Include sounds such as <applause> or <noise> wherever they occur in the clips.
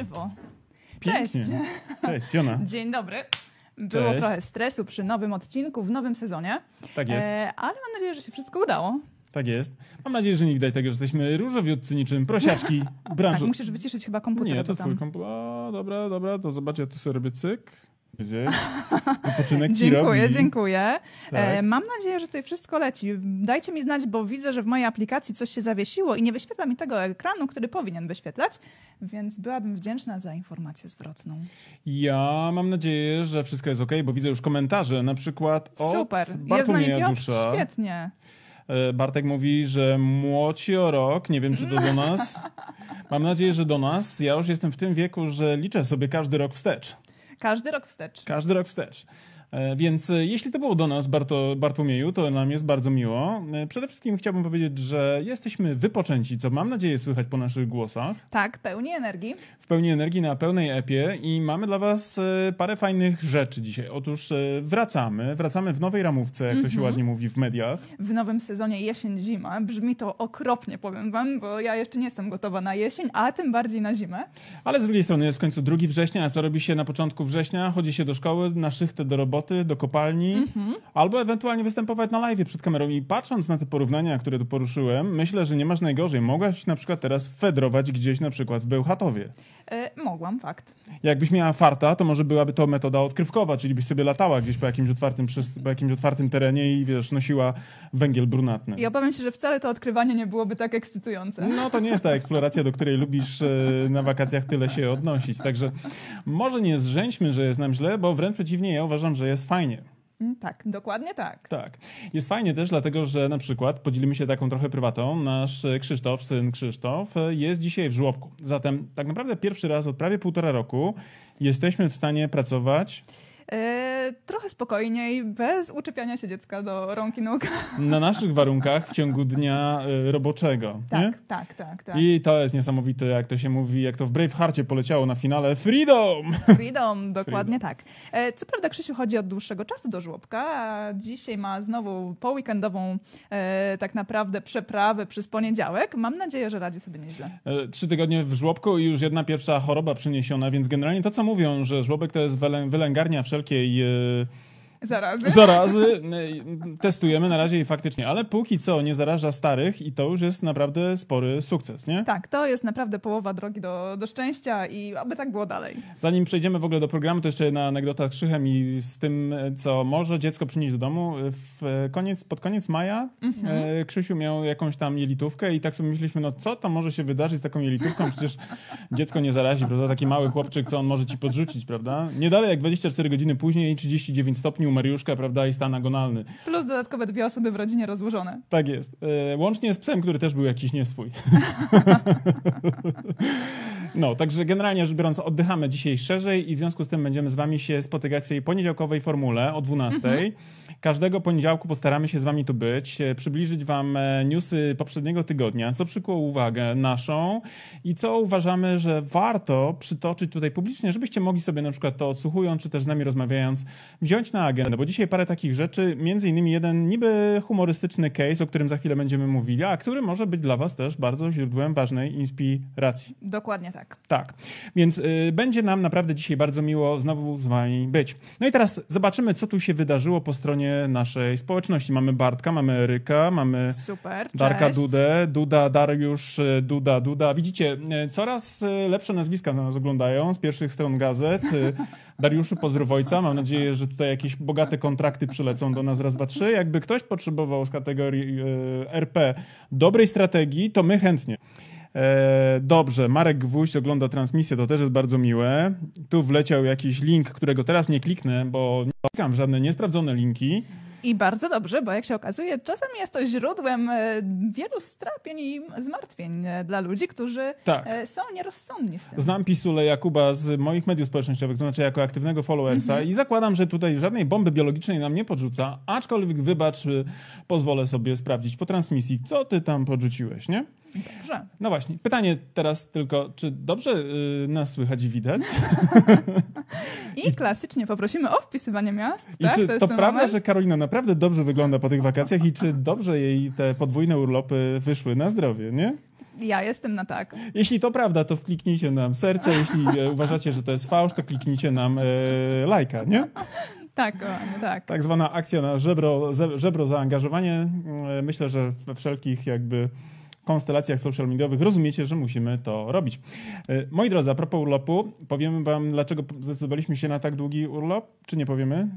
żywo. Pięknie. Cześć. Cześć, Fiona. <laughs> Dzień dobry. Było Cześć. trochę stresu przy nowym odcinku, w nowym sezonie, Tak jest, e, ale mam nadzieję, że się wszystko udało. tak jest. Mam nadzieję, że nie widać tego, że jesteśmy różowiutcy niczym prosiaczki <laughs> Tak, branży. musisz wyciszyć chyba komputer. Nie, to twój komputer. O, dobra, dobra, to zobacz, ja tu sobie robię cyk. Gdzieś. <laughs> Wypoczynek Dziękuję, dziękuję. Tak. E, mam nadzieję, że tutaj wszystko leci. Dajcie mi znać, bo widzę, że w mojej aplikacji coś się zawiesiło i nie wyświetla mi tego ekranu, który powinien wyświetlać, więc byłabym wdzięczna za informację zwrotną. Ja mam nadzieję, że wszystko jest ok, bo widzę już komentarze, na przykład od Super, Bartłomieja Dusza. świetnie. E, Bartek mówi, że młoci o rok. Nie wiem, czy to do <laughs> nas. Mam nadzieję, że do nas. Ja już jestem w tym wieku, że liczę sobie każdy rok wstecz. Każdy rok wstecz. Każdy rok wstecz. E, Więc e, jeśli to było do nas, Barto, Bartłomieju, to nam jest bardzo miło. E, Przede wszystkim chciałbym powiedzieć, że jesteśmy wypoczęci, co mam nadzieję słychać po naszych głosach. Tak, pełni energii. W pełni energii, na pełnej epie i mamy dla was parę fajnych rzeczy dzisiaj. Otóż wracamy, wracamy w nowej ramówce, jak to się ładnie mówi w mediach. w nowym sezonie jesień-zima. Brzmi to okropnie, powiem wam, bo ja jeszcze nie jestem gotowa na jesień, a tym bardziej na zimę. Ale z drugiej strony jest w końcu 2 września, a co robi się na początku września? Chodzi się do szkoły, na szychtę do roboty, do kopalni, albo ewentualnie występować na live przed kamerą. I patrząc na te porównania, które tu poruszyłem, myślę, że nie masz najgorzej. Mogłaś na przykład teraz fedrować gdzieś na przykład w Bełchatowie. E, mogłam, fakt. Jakbyś miała farta, to może byłaby to metoda odkrywkowa, czyli byś sobie latała gdzieś po jakimś otwartym, po jakimś otwartym terenie i wiesz, nosiła węgiel brunatny. I obawiam się, że wcale to odkrywanie nie byłoby tak ekscytujące. No to nie jest ta eksploracja, do której lubisz e, na wakacjach tyle się odnosić. Także może nie zrzędźmy, że jest nam źle, bo wręcz przeciwnie, ja uważam, że jest fajnie. Mm, Tak, dokładnie tak. Tak. Jest fajnie też, dlatego że na przykład podzielimy się taką trochę prywatą. Nasz e, Krzysztof, syn Krzysztof, e, jest dzisiaj w żłobku. Zatem tak naprawdę pierwszy raz od prawie półtora roku jesteśmy w stanie pracować trochę spokojniej, bez uczepiania się dziecka do rąk i nóg. na naszych warunkach w ciągu dnia e, roboczego. Nie? Tak, tak, tak, tak. I to jest niesamowite, jak to się mówi, jak to w Bravehearcie poleciało na finale Freedom! Freedom, <laughs> dokładnie tak. E, Co prawda Krzysiu chodzi od dłuższego czasu do żłobka, a dzisiaj ma znowu poweekendową e, tak naprawdę przeprawę przez poniedziałek. Mam nadzieję, że radzi sobie nieźle. E, Trzy tygodnie w żłobku i już jedna pierwsza choroba przyniesiona, więc generalnie to, co mówią, że żłobek to jest wylę- wylęgarnia wszelkiej e, Zarazy. zarazy, e, testujemy na razie i faktycznie, ale póki co nie zaraża starych i to już jest naprawdę spory sukces, nie? Tak, to jest naprawdę połowa drogi do, do szczęścia i aby tak było dalej. Zanim przejdziemy w ogóle do programu, to jeszcze jedna anegdota z Krzychem i z tym, co może dziecko przynieść do domu. W koniec, pod koniec maja e, Krzysiu miał jakąś tam jelitówkę i tak sobie myśleliśmy, no co to może się wydarzyć z taką jelitówką? Przecież dziecko nie zarazi, prawda? Taki mały chłopczyk, co on może ci podrzucić, prawda? Nie dalej jak 24 godziny później 39 stopni u Mariuszka, prawda? I stan agonalny. Plus dodatkowe dwie osoby w rodzinie rozłożone. Tak jest. E, Łącznie z psem, który też był jakiś nieswój. No, także generalnie rzecz biorąc, oddychamy dzisiaj szerzej i w związku z tym będziemy z wami się spotykać w tej poniedziałkowej formule o 12. Każdego poniedziałku postaramy się z wami tu być, e, przybliżyć wam e, newsy poprzedniego tygodnia, co przykuło uwagę naszą i co uważamy, że warto przytoczyć tutaj publicznie, żebyście mogli sobie na przykład to odsłuchując, czy też z nami rozmawiając, wziąć na agendę, bo dzisiaj parę takich rzeczy, między innymi jeden niby humorystyczny case, o którym za chwilę będziemy mówili, a który może być dla was też bardzo źródłem ważnej inspiracji. Dokładnie tak. Tak, więc y, będzie nam naprawdę dzisiaj bardzo miło znowu z wami być. No i teraz zobaczymy, co tu się wydarzyło po stronie naszej społeczności. Mamy Bartka, mamy Eryka, mamy Super. Darka cześć. Dudę, Duda, Dariusz, y, Duda, Duda. Widzicie, y, coraz y, lepsze nazwiska na nas oglądają z pierwszych stron gazet. Dariuszu, pozdrów ojca. Mam nadzieję, że tutaj jakieś bogate kontrakty przylecą do nas raz, dwa, trzy. Jakby ktoś potrzebował z kategorii y, RP dobrej strategii, to my chętnie. E, dobrze, Marek Gwóźdź ogląda transmisję, to też jest bardzo miłe. Tu wleciał jakiś link, którego teraz nie kliknę, bo nie klikam w żadne niesprawdzone linki. I bardzo dobrze, bo jak się okazuje, czasami jest to źródłem e, wielu strapień i zmartwień e, dla ludzi, którzy Tak. e, są nierozsądni z tym. Znam Pisule Jakuba z moich mediów społecznościowych, to znaczy jako aktywnego followersa i zakładam, że tutaj żadnej bomby biologicznej nam nie podrzuca, aczkolwiek wybacz, pozwolę sobie sprawdzić po transmisji, co ty tam podrzuciłeś, nie? Dobrze. No właśnie, pytanie teraz tylko, czy dobrze y, nas słychać i widać? <laughs> I klasycznie poprosimy o wpisywanie miast. I tak? czy to ten prawda, moment. że Karolina naprawdę dobrze wygląda po tych wakacjach i czy dobrze jej te podwójne urlopy wyszły na zdrowie, nie? Ja jestem na tak. Jeśli to prawda, to wkliknijcie nam serce. Jeśli e, uważacie, że to jest fałsz, to kliknijcie nam e, lajka, nie? <laughs> Tak, tak. Tak zwana akcja na żebro, żebro zaangażowanie. E, Myślę, że we wszelkich jakby konstelacjach social mediowych rozumiecie, że musimy to robić. E, Moi drodzy, a propos urlopu, powiemy wam, dlaczego zdecydowaliśmy się na tak długi urlop, czy nie powiemy?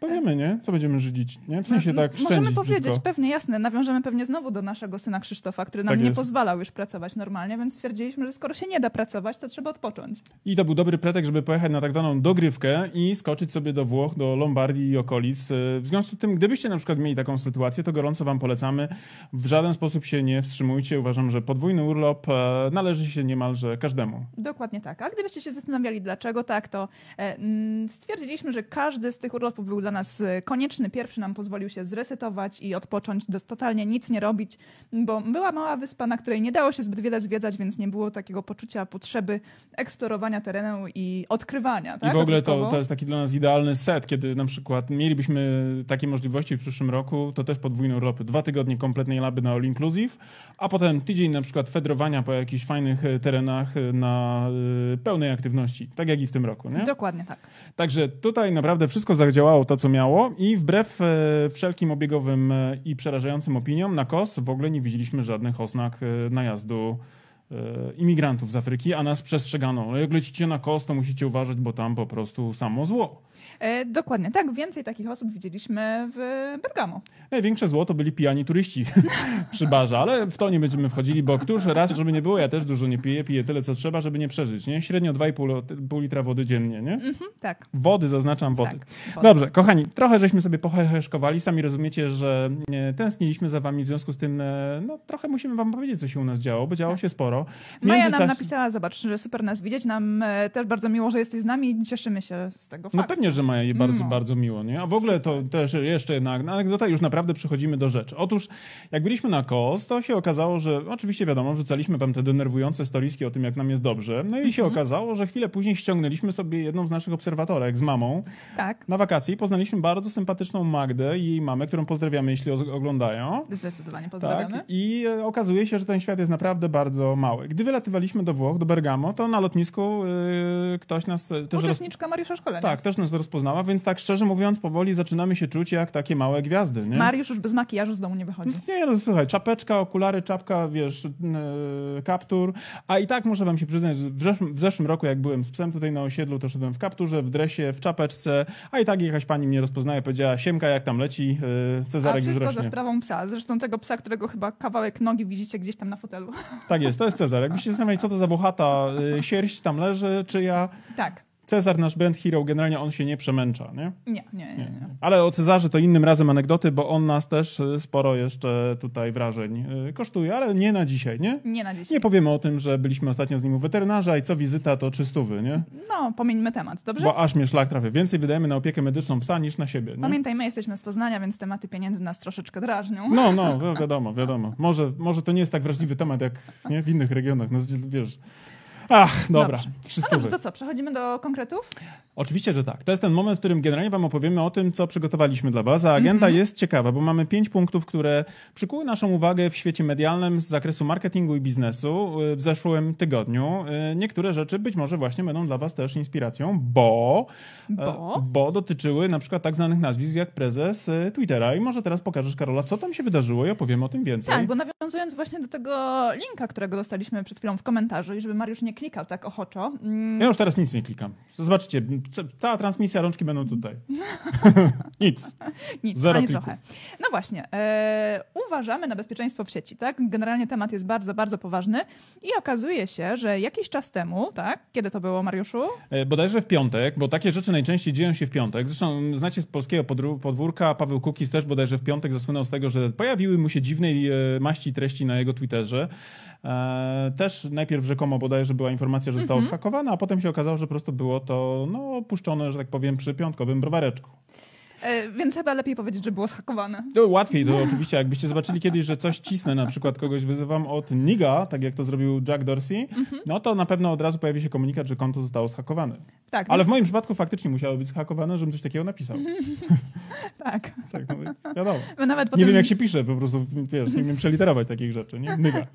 Powiemy, nie? Co będziemy żydzić, nie? W sensie tak M- Możemy szczędzić powiedzieć, brzydko. pewnie, jasne. Nawiążemy pewnie znowu do naszego syna Krzysztofa, który nam Tak nie jest. pozwalał już pracować normalnie, więc stwierdziliśmy, że skoro się nie da pracować, to trzeba odpocząć. I to był dobry pretekst, żeby pojechać na tak zwaną dogrywkę i skoczyć sobie do Włoch, do Lombardii i okolic. E, W związku z tym, gdybyście na przykład mieli taką sytuację, to gorąco wam polecamy. W żaden sposób się nie wstrzymujcie. Uważam, że podwójny urlop e, należy się niemalże każdemu. Dokładnie tak. A gdybyście się zastanawiali, dlaczego tak, to e, mm, stwierdziliśmy, że każdy z tych urlopów był dla nas e, konieczny. Pierwszy nam pozwolił się zresetować i odpocząć, totalnie nic nie robić, bo była mała wyspa, na której nie dało się zbyt wiele zwiedzać, więc nie było takiego poczucia potrzeby eksplorowania terenu i odkrywania. Tak? I w ogóle to, to jest taki dla nas idealny set, kiedy na przykład mielibyśmy takie możliwości w przyszłym roku, to też podwójne urlopy. Dwa tygodnie kompletnej laby na all inclusive, a potem tydzień na przykład fedrowania po jakichś fajnych e, terenach e, na e, pełnej aktywności. Tak jak i w tym roku, nie? Dokładnie tak. Także tutaj naprawdę wszystko zadziałało to, co miało i wbrew e, wszelkim obiegowym e, i przerażającym opiniom na KOS w ogóle nie widzieliśmy żadnych oznak e, najazdu imigrantów z Afryki, a nas przestrzegano. No, Jak lecicie na KOS, to musicie uważać, bo tam po prostu samo zło. E, dokładnie tak. Więcej takich osób widzieliśmy w Bergamo. Największe zło to byli pijani turyści <laughs> przy barze, ale w to nie będziemy wchodzili, bo któż raz, żeby nie było, ja też dużo nie piję, piję tyle, co trzeba, żeby nie przeżyć, nie? Średnio 2,5 pół litra wody dziennie, nie? Mhm, tak. Wody, zaznaczam wody. tak. Wody. Dobrze, kochani, trochę żeśmy sobie poheszkowali. Sami rozumiecie, że e, tęskniliśmy za wami, w związku z tym e, no, trochę musimy wam powiedzieć, co się u nas działo, bo działo się sporo. W Maja nam napisała, zobacz, że super nas widzieć. Nam e, też bardzo miło, że jesteś z nami i cieszymy się z tego No faktu. pewnie, że Maja jej bardzo, No. bardzo miło, nie? A w ogóle to też jeszcze jedna anegdota, już naprawdę przechodzimy do rzeczy. Otóż, jak byliśmy na KOS, to się okazało, że oczywiście wiadomo, wrzucaliśmy wam te denerwujące storiski o tym, jak nam jest dobrze. No i się Mhm. okazało, że chwilę później ściągnęliśmy sobie jedną z naszych obserwatorek z mamą Tak, na wakacje i poznaliśmy bardzo sympatyczną Magdę i jej mamę, którą pozdrawiamy, jeśli oglądają. zdecydowanie pozdrawiamy. Tak, i e, okazuje się, że ten świat jest naprawdę bardzo mały. Gdy wylatywaliśmy do Włoch, do Bergamo, to na lotnisku y, ktoś nas e, też roz... Uczestniczka Mariusza Szkolenia. tak, też nas rozpoznała, więc tak szczerze mówiąc, powoli zaczynamy się czuć jak takie małe gwiazdy, nie? Mariusz już bez makijażu z domu nie wychodzi. Nie, no słuchaj, czapeczka, okulary, czapka, wiesz, yy, kaptur. A i tak muszę wam się przyznać, że w zeszłym, w zeszłym roku, jak byłem z psem tutaj na osiedlu, to szedłem w kapturze, w dresie, w czapeczce, a i tak jakaś pani mnie rozpoznaje, powiedziała, Siemka, jak tam leci, yy, Cezarek już wszystko za rośnie. sprawą psa. Zresztą tego psa, którego chyba kawałek nogi widzicie gdzieś tam na fotelu. Tak jest, to jest Cezar. Jakbyście się zastanawiali, co to za włochata yy, sierść tam leży, czyja... Tak. Cezar, nasz brand hero, generalnie on się nie przemęcza, nie? Nie, nie, nie. nie. Ale o Cezarze to innym razem anegdoty, bo on nas też y, sporo jeszcze tutaj wrażeń y, kosztuje, ale nie na dzisiaj, nie? Nie na dziś. Nie powiemy o tym, że byliśmy ostatnio z nim u weterynarza i co wizyta to trzystówy, nie? No, pomieńmy temat, dobrze? Bo aż mnie szlak trafia. Więcej wydajemy na opiekę medyczną psa niż na siebie, nie? Pamiętaj, my jesteśmy z Poznania, więc tematy pieniędzy nas troszeczkę drażnią. No, no, wi- wiadomo, wiadomo. Może, może to nie jest tak wrażliwy temat jak nie? w innych regionach, no wiesz. Ach, dobra, Dobrze. No dobrze, to co, przechodzimy do konkretów? Oczywiście, że tak. To jest ten moment, w którym generalnie Wam opowiemy o tym, co przygotowaliśmy dla Was. A agenda Mhm. jest ciekawa, bo mamy pięć punktów, które przykuły naszą uwagę w świecie medialnym z zakresu marketingu i biznesu y, w zeszłym tygodniu. Y, Niektóre rzeczy być może właśnie będą dla Was też inspiracją, bo, Bo? e, bo dotyczyły na przykład tak znanych nazwisk jak prezes y, Twittera. I może teraz pokażesz, Karola, co tam się wydarzyło i opowiemy o tym więcej. Tak, bo nawiązując właśnie do tego linka, którego dostaliśmy przed chwilą w komentarzu i żeby Mariusz nie klikał tak ochoczo. mm, Ja już teraz nic nie klikam. Zobaczcie, cała transmisja, rączki będą tutaj. <laughs> nic. Nic, Zero ani klików. trochę. No właśnie, e, uważamy na bezpieczeństwo w sieci, tak? Generalnie temat jest bardzo, bardzo poważny i okazuje się, że jakiś czas temu, tak? Kiedy to było, Mariuszu? E, Bodajże w piątek, bo takie rzeczy najczęściej dzieją się w piątek. Zresztą znacie z polskiego podwórka, Paweł Kukiz też bodajże w piątek zasłynął z tego, że pojawiły mu się dziwnej e, maści treści na jego Twitterze. E, Też najpierw rzekomo bodajże była informacja, że zostało zhakowane, a potem się okazało, że po prostu było to no, puszczone, że tak powiem, przy piątkowym browareczku. E, więc chyba lepiej powiedzieć, że było zhakowane. To łatwiej, to oczywiście, jakbyście zobaczyli kiedyś, że coś cisnę, na przykład kogoś wyzywam od Niga, tak jak to zrobił Jack Dorsey, no to na pewno od razu pojawi się komunikat, że konto zostało zhakowane. Tak, Ale w więc- moim przypadku faktycznie musiało być zhakowane, żebym coś takiego napisał. <laughs> Tak. Tak, no, wiadomo. My nawet Nie potem... wiem, jak się pisze, po prostu, wiesz, nie wiem przeliterować takich rzeczy, nie? Nyga.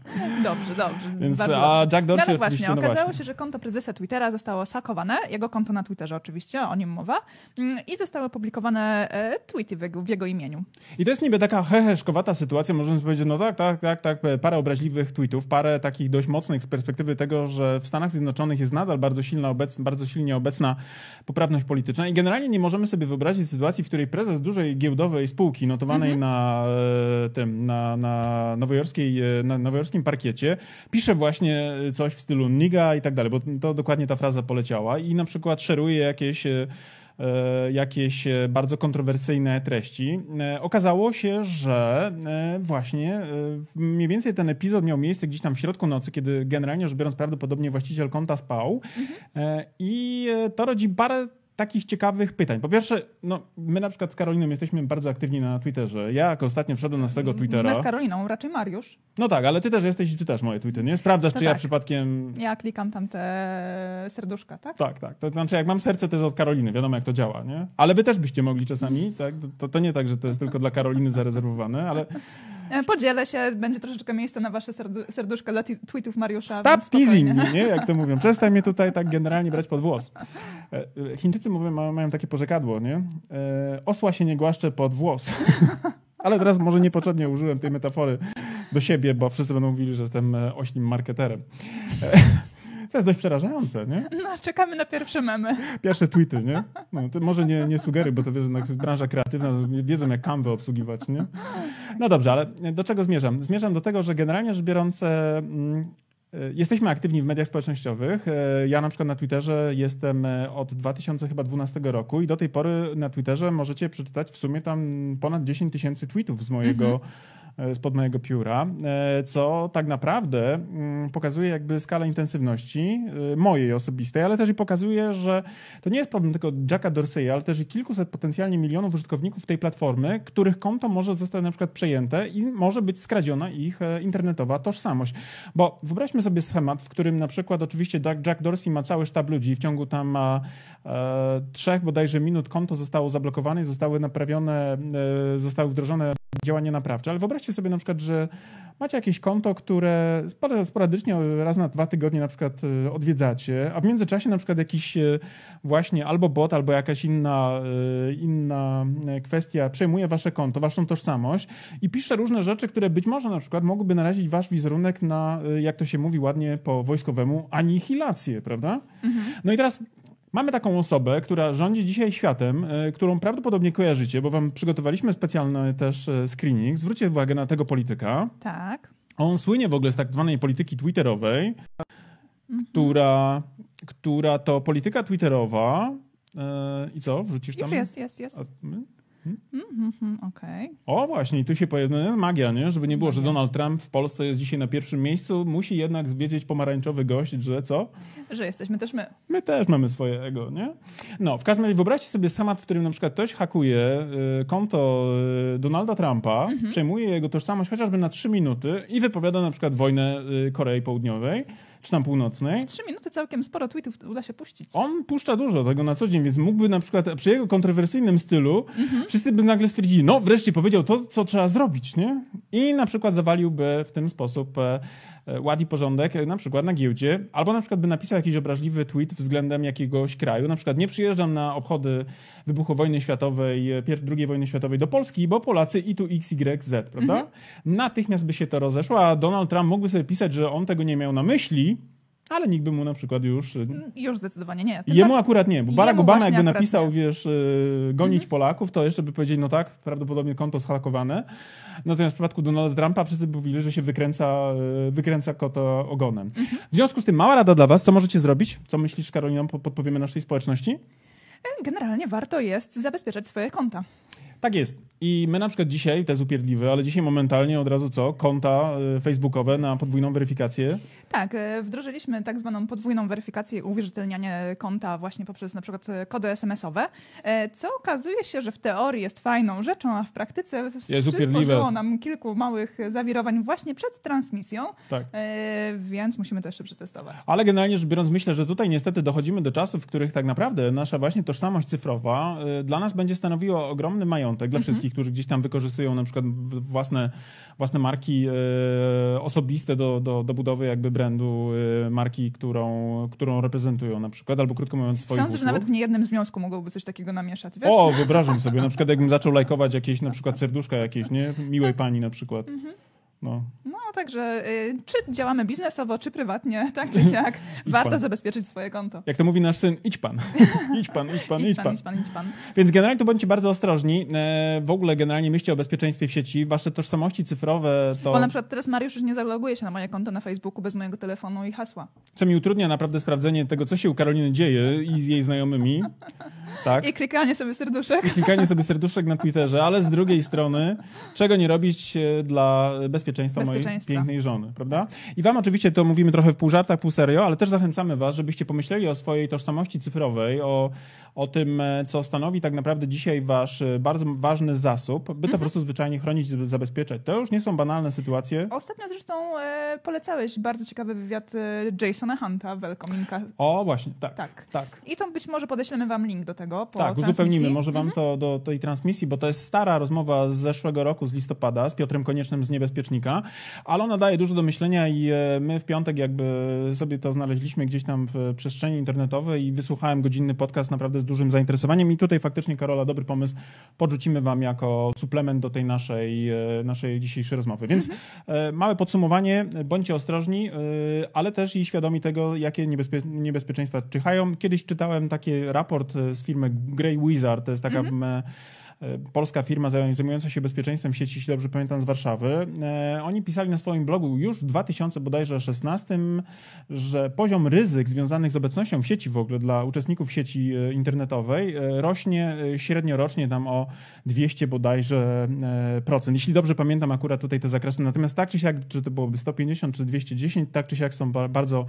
Dobrze, dobrze. Więc, a dobrze. Jack Dorsey no, oczywiście, właśnie, no okazało właśnie. się, że konto prezesa Twittera zostało zhakowane, jego konto na Twitterze oczywiście, o nim mowa, mm, i zostały opublikowane e, tweety w jego, w jego imieniu. I to jest niby taka heheszkowata sytuacja, możemy powiedzieć, no tak, tak, tak, tak, parę obraźliwych tweetów, parę takich dość mocnych z perspektywy tego, że w Stanach Zjednoczonych jest nadal bardzo, silna obecna, bardzo silnie obecna poprawność polityczna i generalnie nie możemy sobie wyobrazić sytuacji, w której prezes dużej giełdowej spółki notowanej na e, tym, na, na, nowojorskiej, e, na nowojorskiej parkiecie pisze właśnie coś w stylu niga i tak dalej, bo to dokładnie ta fraza poleciała i na przykład szeruje jakieś e, e, jakieś e, bardzo kontrowersyjne treści. E, Okazało się, że e, właśnie e, mniej więcej ten epizod miał miejsce gdzieś tam w środku nocy, kiedy generalnie rzecz biorąc prawdopodobnie właściciel konta spał E, i e, to rodzi parę takich ciekawych pytań. Po pierwsze, no, my na przykład z Karoliną jesteśmy bardzo aktywni na Twitterze. Ja jak ostatnio wszedłem na swojego Twittera. My z Karoliną, raczej Mariusz. No tak, ale ty też jesteś i czytasz moje tweety, nie? Sprawdzasz, To czy ja tak. przypadkiem Ja klikam tam te serduszka, tak? Tak, tak. To znaczy, jak mam serce, to jest od Karoliny, wiadomo jak to działa, nie? Ale wy też byście mogli czasami, tak? To, to nie tak, że to jest tylko dla Karoliny zarezerwowane, ale Podzielę się, będzie troszeczkę miejsca na wasze serdu- serduszka dla tweetów Mariusza. stop teasing me, nie? Jak to mówią. <laughs> Przestań mnie tutaj tak generalnie brać pod włos. E, e, Chińczycy mówią, mają, takie porzekadło, nie? E, Osła się nie głaszcze pod włos. <laughs> Ale teraz może niepotrzebnie użyłem tej metafory do siebie, bo wszyscy będą mówili, że jestem e, oślim marketerem. Co jest dość przerażające, nie? No, czekamy na pierwsze memy. Pierwsze tweety, nie? No, to może nie, nie sugeruj, bo to wiesz, jednak jest branża kreatywna, wiedzą jak Canva obsługiwać, nie? No dobrze, ale do czego zmierzam? Zmierzam do tego, że generalnie rzecz biorąc e, mm, e, Jesteśmy aktywni w mediach społecznościowych. E, Ja na przykład na Twitterze jestem od 2012 roku i do tej pory na Twitterze możecie przeczytać w sumie tam ponad 10 tysięcy tweetów z mojego e, spod mojego pióra, e, co tak naprawdę mm, pokazuje jakby skalę intensywności e, mojej osobistej, ale też i pokazuje, że to nie jest problem tylko Jacka Dorseya, ale też i kilkuset potencjalnie milionów użytkowników tej platformy, których konto może zostać na przykład przejęte i może być skradziona ich e, internetowa tożsamość. Bo wyobraźmy sobie schemat, w którym na przykład oczywiście Jack, Jack Dorsey ma cały sztab ludzi, w ciągu tam e, e, trzech bodajże minut konto zostało zablokowane i zostały naprawione, e, zostały wdrożone działania naprawcze. Ale wyobraźcie sobie na przykład, że macie jakieś konto, które spora- sporadycznie raz na dwa tygodnie na przykład e, odwiedzacie, a w międzyczasie na przykład jakiś e, właśnie albo bot, albo jakaś inna, e, inna kwestia przejmuje wasze konto, waszą tożsamość i pisze różne rzeczy, które być może na przykład mogłyby narazić wasz wizerunek na, jak to się mówi ładnie po wojskowemu, anihilację, prawda? No i teraz Mamy taką osobę, która rządzi dzisiaj światem, e, którą prawdopodobnie kojarzycie, bo wam przygotowaliśmy specjalny też e, screening. Zwróćcie uwagę na tego polityka. Tak. On słynie w ogóle z tak zwanej polityki twitterowej, która, która to polityka twitterowa. E, I co? Wrzucisz tam? Już jest, jest, jest. A my? Mhm, Okej. O, właśnie, i tu się pojawia no, magia, nie? Żeby nie było, że. Donald Trump w Polsce jest dzisiaj na pierwszym miejscu. Musi jednak wiedzieć pomarańczowy gość, że co? Że jesteśmy też my. My też mamy swoje ego, nie? No, w każdym razie wyobraźcie sobie schemat, w którym na przykład ktoś hakuje y, konto y, Donalda Trumpa, przejmuje jego tożsamość chociażby na 3 minuty i wypowiada na przykład wojnę y, Korei Południowej czy tam Północnej. Trzy minuty całkiem sporo tweetów uda się puścić. On puszcza dużo tego na co dzień, więc mógłby na przykład przy jego kontrowersyjnym stylu wszyscy by nagle stwierdzili, no wreszcie powiedział to, co trzeba zrobić, nie? I na przykład zawaliłby w ten sposób e, ład i porządek e, na przykład na giełdzie, albo na przykład by napisał jakiś obraźliwy tweet względem jakiegoś kraju, na przykład nie przyjeżdżam na obchody wybuchu wojny światowej, e, II wojny światowej do Polski, bo Polacy i tu X, Y, Z, prawda? Natychmiast by się to rozeszło, a Donald Trump mógłby sobie pisać, że on tego nie miał na myśli, ale nikt by mu na przykład już e, Już zdecydowanie nie. Tym Jemu akurat nie, bo Barack Obama jakby napisał, nie. Mhm. wiesz, yy, gonić Polaków, to jeszcze by powiedzieli, no tak, prawdopodobnie konto zhakowane. Natomiast w przypadku Donalda Trumpa wszyscy by mówili, że się wykręca, yy, wykręca kota ogonem. Mhm. W związku z tym mała rada dla was, co możecie zrobić? Co myślisz, Karolina, po- podpowiemy naszej społeczności? Generalnie warto jest zabezpieczać swoje konta. Tak jest. I my na przykład dzisiaj, to jest upierdliwe, ale dzisiaj momentalnie od razu co? Konta y, facebookowe na podwójną weryfikację. Tak, e, wdrożyliśmy tak zwaną podwójną weryfikację uwierzytelnianie konta właśnie poprzez na przykład e, kody SMS-owe, e, co okazuje się, że w teorii jest fajną rzeczą, a w praktyce przysporzyło nam kilku małych zawirowań właśnie przed transmisją, Tak. e, więc musimy to jeszcze przetestować. Ale generalnie rzecz biorąc, myślę, że tutaj niestety dochodzimy do czasów, w których tak naprawdę nasza właśnie tożsamość cyfrowa y, dla nas będzie stanowiła ogromny majątek dla wszystkich, którzy gdzieś tam wykorzystują na przykład własne, własne marki y, osobiste do, do, do budowy jakby brandu y, marki, którą, którą reprezentują na przykład, albo krótko mówiąc swoich Sądzę, że usług. nawet w niejednym związku mogłoby coś takiego namieszać, wiesz? O, wyobrażam sobie, na przykład jakbym zaczął lajkować jakieś na przykład serduszka jakieś, nie? Miłej pani na przykład. No. No, także y, czy działamy biznesowo, czy prywatnie, <laughs> tak czy siak, warto pan. zabezpieczyć swoje konto. Jak to mówi nasz syn, idź pan. <laughs> idź pan, idź pan, idź pan. pan, idź pan, idź pan. Więc generalnie tu bądźcie bardzo ostrożni. E, W ogóle generalnie myślcie o bezpieczeństwie w sieci. Wasze tożsamości cyfrowe to, Bo na przykład teraz Mariusz już nie zaloguje się na moje konto na Facebooku bez mojego telefonu i hasła. co mi utrudnia naprawdę sprawdzenie tego, co się u Karoliny dzieje i z jej znajomymi. <laughs> Tak. I klikanie sobie serduszek. Klikanie sobie serduszek na Twitterze, ale z drugiej strony, czego nie robić e, dla bezpieczeństwa, mojej Bezpieczeństwa. pięknej żony, prawda? I wam oczywiście to mówimy trochę w pół żartach, pół serio, ale też zachęcamy was, żebyście pomyśleli o swojej tożsamości cyfrowej, o, o tym, e, co stanowi tak naprawdę dzisiaj wasz e, bardzo ważny zasób, by to po prostu zwyczajnie chronić, zabezpieczać. To już nie są banalne sytuacje. Ostatnio zresztą e, polecałeś bardzo ciekawy wywiad e, Jasona Hunta, Welkominka. O, właśnie, tak. Tak. Tak. I to być może podeślemy wam link do tego po Tak, transmisji. uzupełnimy może wam to do tej transmisji, bo to jest stara rozmowa z zeszłego roku, z listopada, z Piotrem Koniecznym z Niebezpiecznika, ale ona daje dużo do myślenia i e, my w piątek jakby sobie to znaleźliśmy gdzieś tam w przestrzeni internetowej i wysłuchałem godzinny podcast naprawdę z dużym zainteresowaniem. I tutaj faktycznie Karola, dobry pomysł, podrzucimy wam jako suplement do tej naszej, e, naszej dzisiejszej rozmowy. Więc e, małe podsumowanie, bądźcie ostrożni, ale też i świadomi tego, jakie niebezpie niebezpieczeństwa czyhają. Kiedyś czytałem taki raport z firmy Grey Wizard, to jest taka m, e, polska firma zaj- zajmująca się bezpieczeństwem sieci, jeśli dobrze pamiętam, z Warszawy. E, Oni pisali na swoim blogu już w 2000 bodajże 16, że poziom ryzyk związanych z obecnością w sieci w ogóle dla uczestników sieci e, internetowej e, rośnie e, średnio rocznie tam o 200 bodajże e, procent. Jeśli dobrze pamiętam akurat tutaj te zakresy. Natomiast tak czy siak, czy to byłoby 150 czy 210, tak czy siak są ba- bardzo,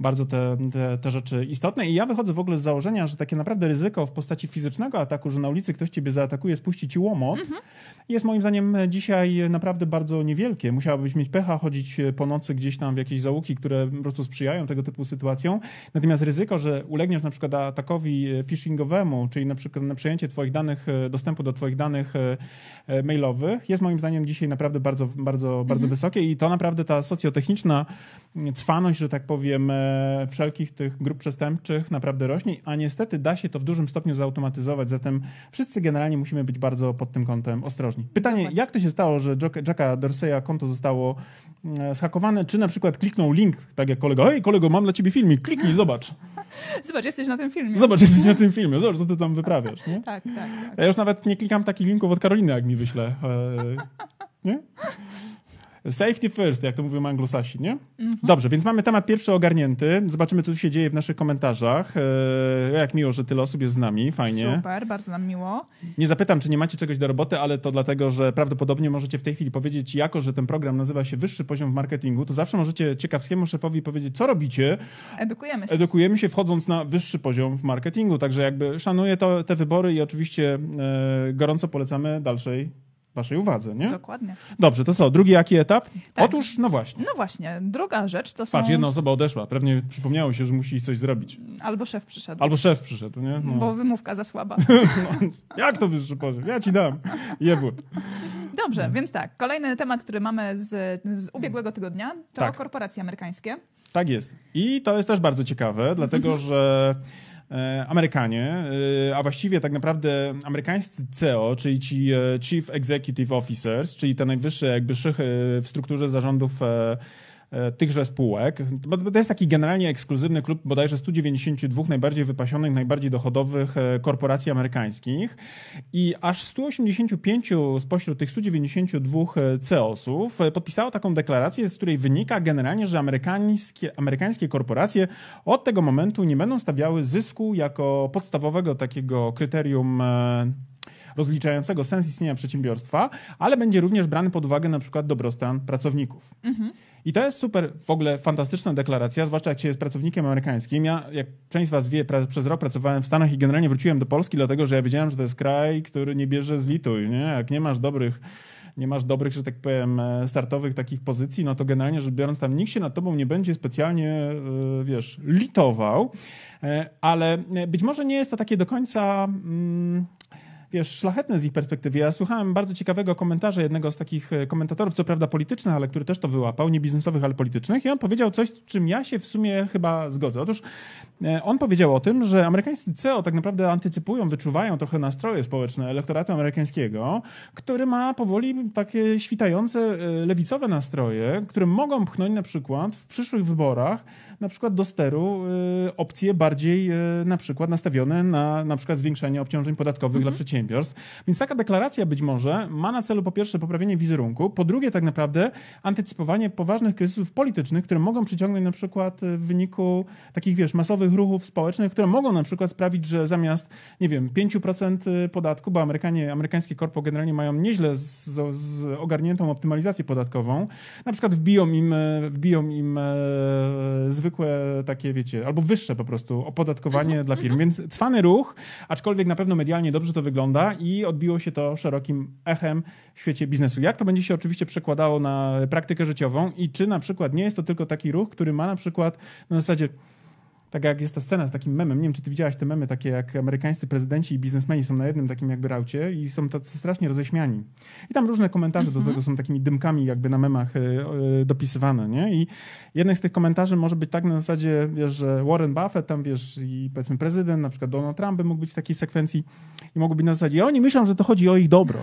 bardzo te, te, te rzeczy istotne. I ja wychodzę w ogóle z założenia, że takie naprawdę ryzyko w postaci fizycznego ataku, że na ulicy ktoś ciebie zaatakuje, spuści ci łomot, jest moim zdaniem dzisiaj naprawdę bardzo niewielkie. Musiałabyś mieć pecha, chodzić po nocy gdzieś tam w jakieś załuki, które po prostu sprzyjają tego typu sytuacjom. Natomiast ryzyko, że ulegniesz na przykład atakowi phishingowemu, czyli na przykład na przejęcie twoich danych, e, dostępu do twoich danych e, e, mailowych, jest moim zdaniem dzisiaj naprawdę bardzo, bardzo, bardzo wysokie i to naprawdę ta socjotechniczna cwaność, że tak powiem, e, wszelkich tych grup przestępczych naprawdę rośnie, a niestety da się to w dużym stopniu zautomatyzować, zatem wszyscy generalnie musimy być bardzo pod tym kątem ostrożni. Pytanie, jak to się stało, że Jacka- Dorseya konto zostało e, zhakowane, czy na przykład kliknął link, tak jak kolega, hej kolego, mam dla ciebie filmik, kliknij, zobacz, <laughs> Zobacz, jesteś na tym filmie. zobacz, jesteś na tym <laughs> filmie, zobacz, co ty tam wyprawiasz, nie? Tak, tak, tak. Ja już nawet nie klikam takich linków od Karoliny, jak mi wyśle. E, nie? Safety first, jak to mówią anglosasi, nie? Dobrze, więc mamy temat pierwszy ogarnięty. Zobaczymy, co tu się dzieje w naszych komentarzach. E, jak miło, że tyle osób jest z nami, fajnie. Super, bardzo nam miło. Nie zapytam, czy nie macie czegoś do roboty, ale to dlatego, że prawdopodobnie możecie w tej chwili powiedzieć, jako że ten program nazywa się Wyższy Poziom w Marketingu, to zawsze możecie ciekawskiemu szefowi powiedzieć, co robicie, Edukujemy się. edukujemy się wchodząc na wyższy poziom w marketingu. Także jakby szanuję to, te wybory i oczywiście e, gorąco polecamy dalszej waszej uwadze, nie? Dokładnie. Dobrze, to co? Drugi jaki etap? Tak. Otóż, no właśnie. No właśnie, druga rzecz to są... Patrz, jedna osoba odeszła. Pewnie przypomniało się, że musi coś zrobić. Albo szef przyszedł, Albo szef przyszedł, nie? No. bo wymówka za słaba. <laughs> Jak to wyższy poziom? Ja ci dam. Jebut. Dobrze, więc tak, kolejny temat, który mamy z, z ubiegłego tygodnia, to Tak. korporacje amerykańskie. Tak jest. I to jest też bardzo ciekawe, dlatego że e, Amerykanie, e, a właściwie tak naprawdę amerykańscy CEO, czyli ci e, Chief Executive Officers, czyli te najwyższe jakby szychy w strukturze zarządów e, e, tychże spółek. To jest taki generalnie ekskluzywny klub bodajże 192 najbardziej wypasionych, najbardziej dochodowych e, korporacji amerykańskich i aż 185 spośród tych 192 CEOsów e, podpisało taką deklarację, z której wynika generalnie, że amerykańskie, amerykańskie korporacje od tego momentu nie będą stawiały zysku jako podstawowego takiego kryterium e, rozliczającego sens istnienia przedsiębiorstwa, ale będzie również brany pod uwagę na przykład dobrostan pracowników. I to jest super, w ogóle fantastyczna deklaracja, zwłaszcza jak się jest pracownikiem amerykańskim. Ja, jak część z was wie, pra, przez rok pracowałem w Stanach i generalnie wróciłem do Polski, dlatego że ja wiedziałem, że to jest kraj, który nie bierze z lituj, nie? Jak nie masz dobrych nie masz dobrych, że tak powiem, e, startowych takich pozycji, no to generalnie rzecz biorąc, tam nikt się nad tobą nie będzie specjalnie, e, wiesz, litował, e, ale być może nie jest to takie do końca. Wiesz, szlachetne z ich perspektywy. Ja słuchałem bardzo ciekawego komentarza jednego z takich komentatorów, co prawda politycznych, ale który też to wyłapał, nie biznesowych, ale politycznych, i on powiedział coś, z czym ja się w sumie chyba zgodzę. Otóż on powiedział o tym, że amerykańscy CEO tak naprawdę antycypują, wyczuwają trochę nastroje społeczne elektoratu amerykańskiego, który ma powoli takie świtające lewicowe nastroje, które mogą pchnąć na przykład w przyszłych wyborach na przykład do steru opcje bardziej na przykład nastawione na na przykład zwiększenie obciążeń podatkowych mhm. dla przedsiębiorstw. Więc taka deklaracja być może ma na celu po pierwsze poprawienie wizerunku, po drugie tak naprawdę antycypowanie poważnych kryzysów politycznych, które mogą przyciągnąć na przykład w wyniku takich, wiesz, masowych ruchów społecznych, które mogą na przykład sprawić, że zamiast, nie wiem, 5% podatku, bo Amerykanie, amerykańskie korpo generalnie mają nieźle z, z ogarniętą optymalizację podatkową, na przykład wbiją im, wbiją im zwykłe takie, wiecie, albo wyższe po prostu opodatkowanie mhm. dla firm. Więc cwany ruch, aczkolwiek na pewno medialnie dobrze to wygląda i odbiło się to szerokim echem w świecie biznesu. Jak to będzie się oczywiście przekładało na praktykę życiową i czy na przykład nie jest to tylko taki ruch, który ma na przykład na zasadzie tak jak jest ta scena z takim memem, nie wiem, czy ty widziałaś te memy, takie jak amerykańscy prezydenci i biznesmeni są na jednym takim jakby raucie i są tacy strasznie roześmiani. I tam różne komentarze do tego są takimi dymkami jakby na memach e, e, dopisywane, nie? I jeden z tych komentarzy może być tak na zasadzie, wiesz, że Warren Buffett tam, wiesz, i powiedzmy prezydent, na przykład Donald Trump by mógł być w takiej sekwencji i mogło być na zasadzie, oni myślą, że to chodzi o ich dobro,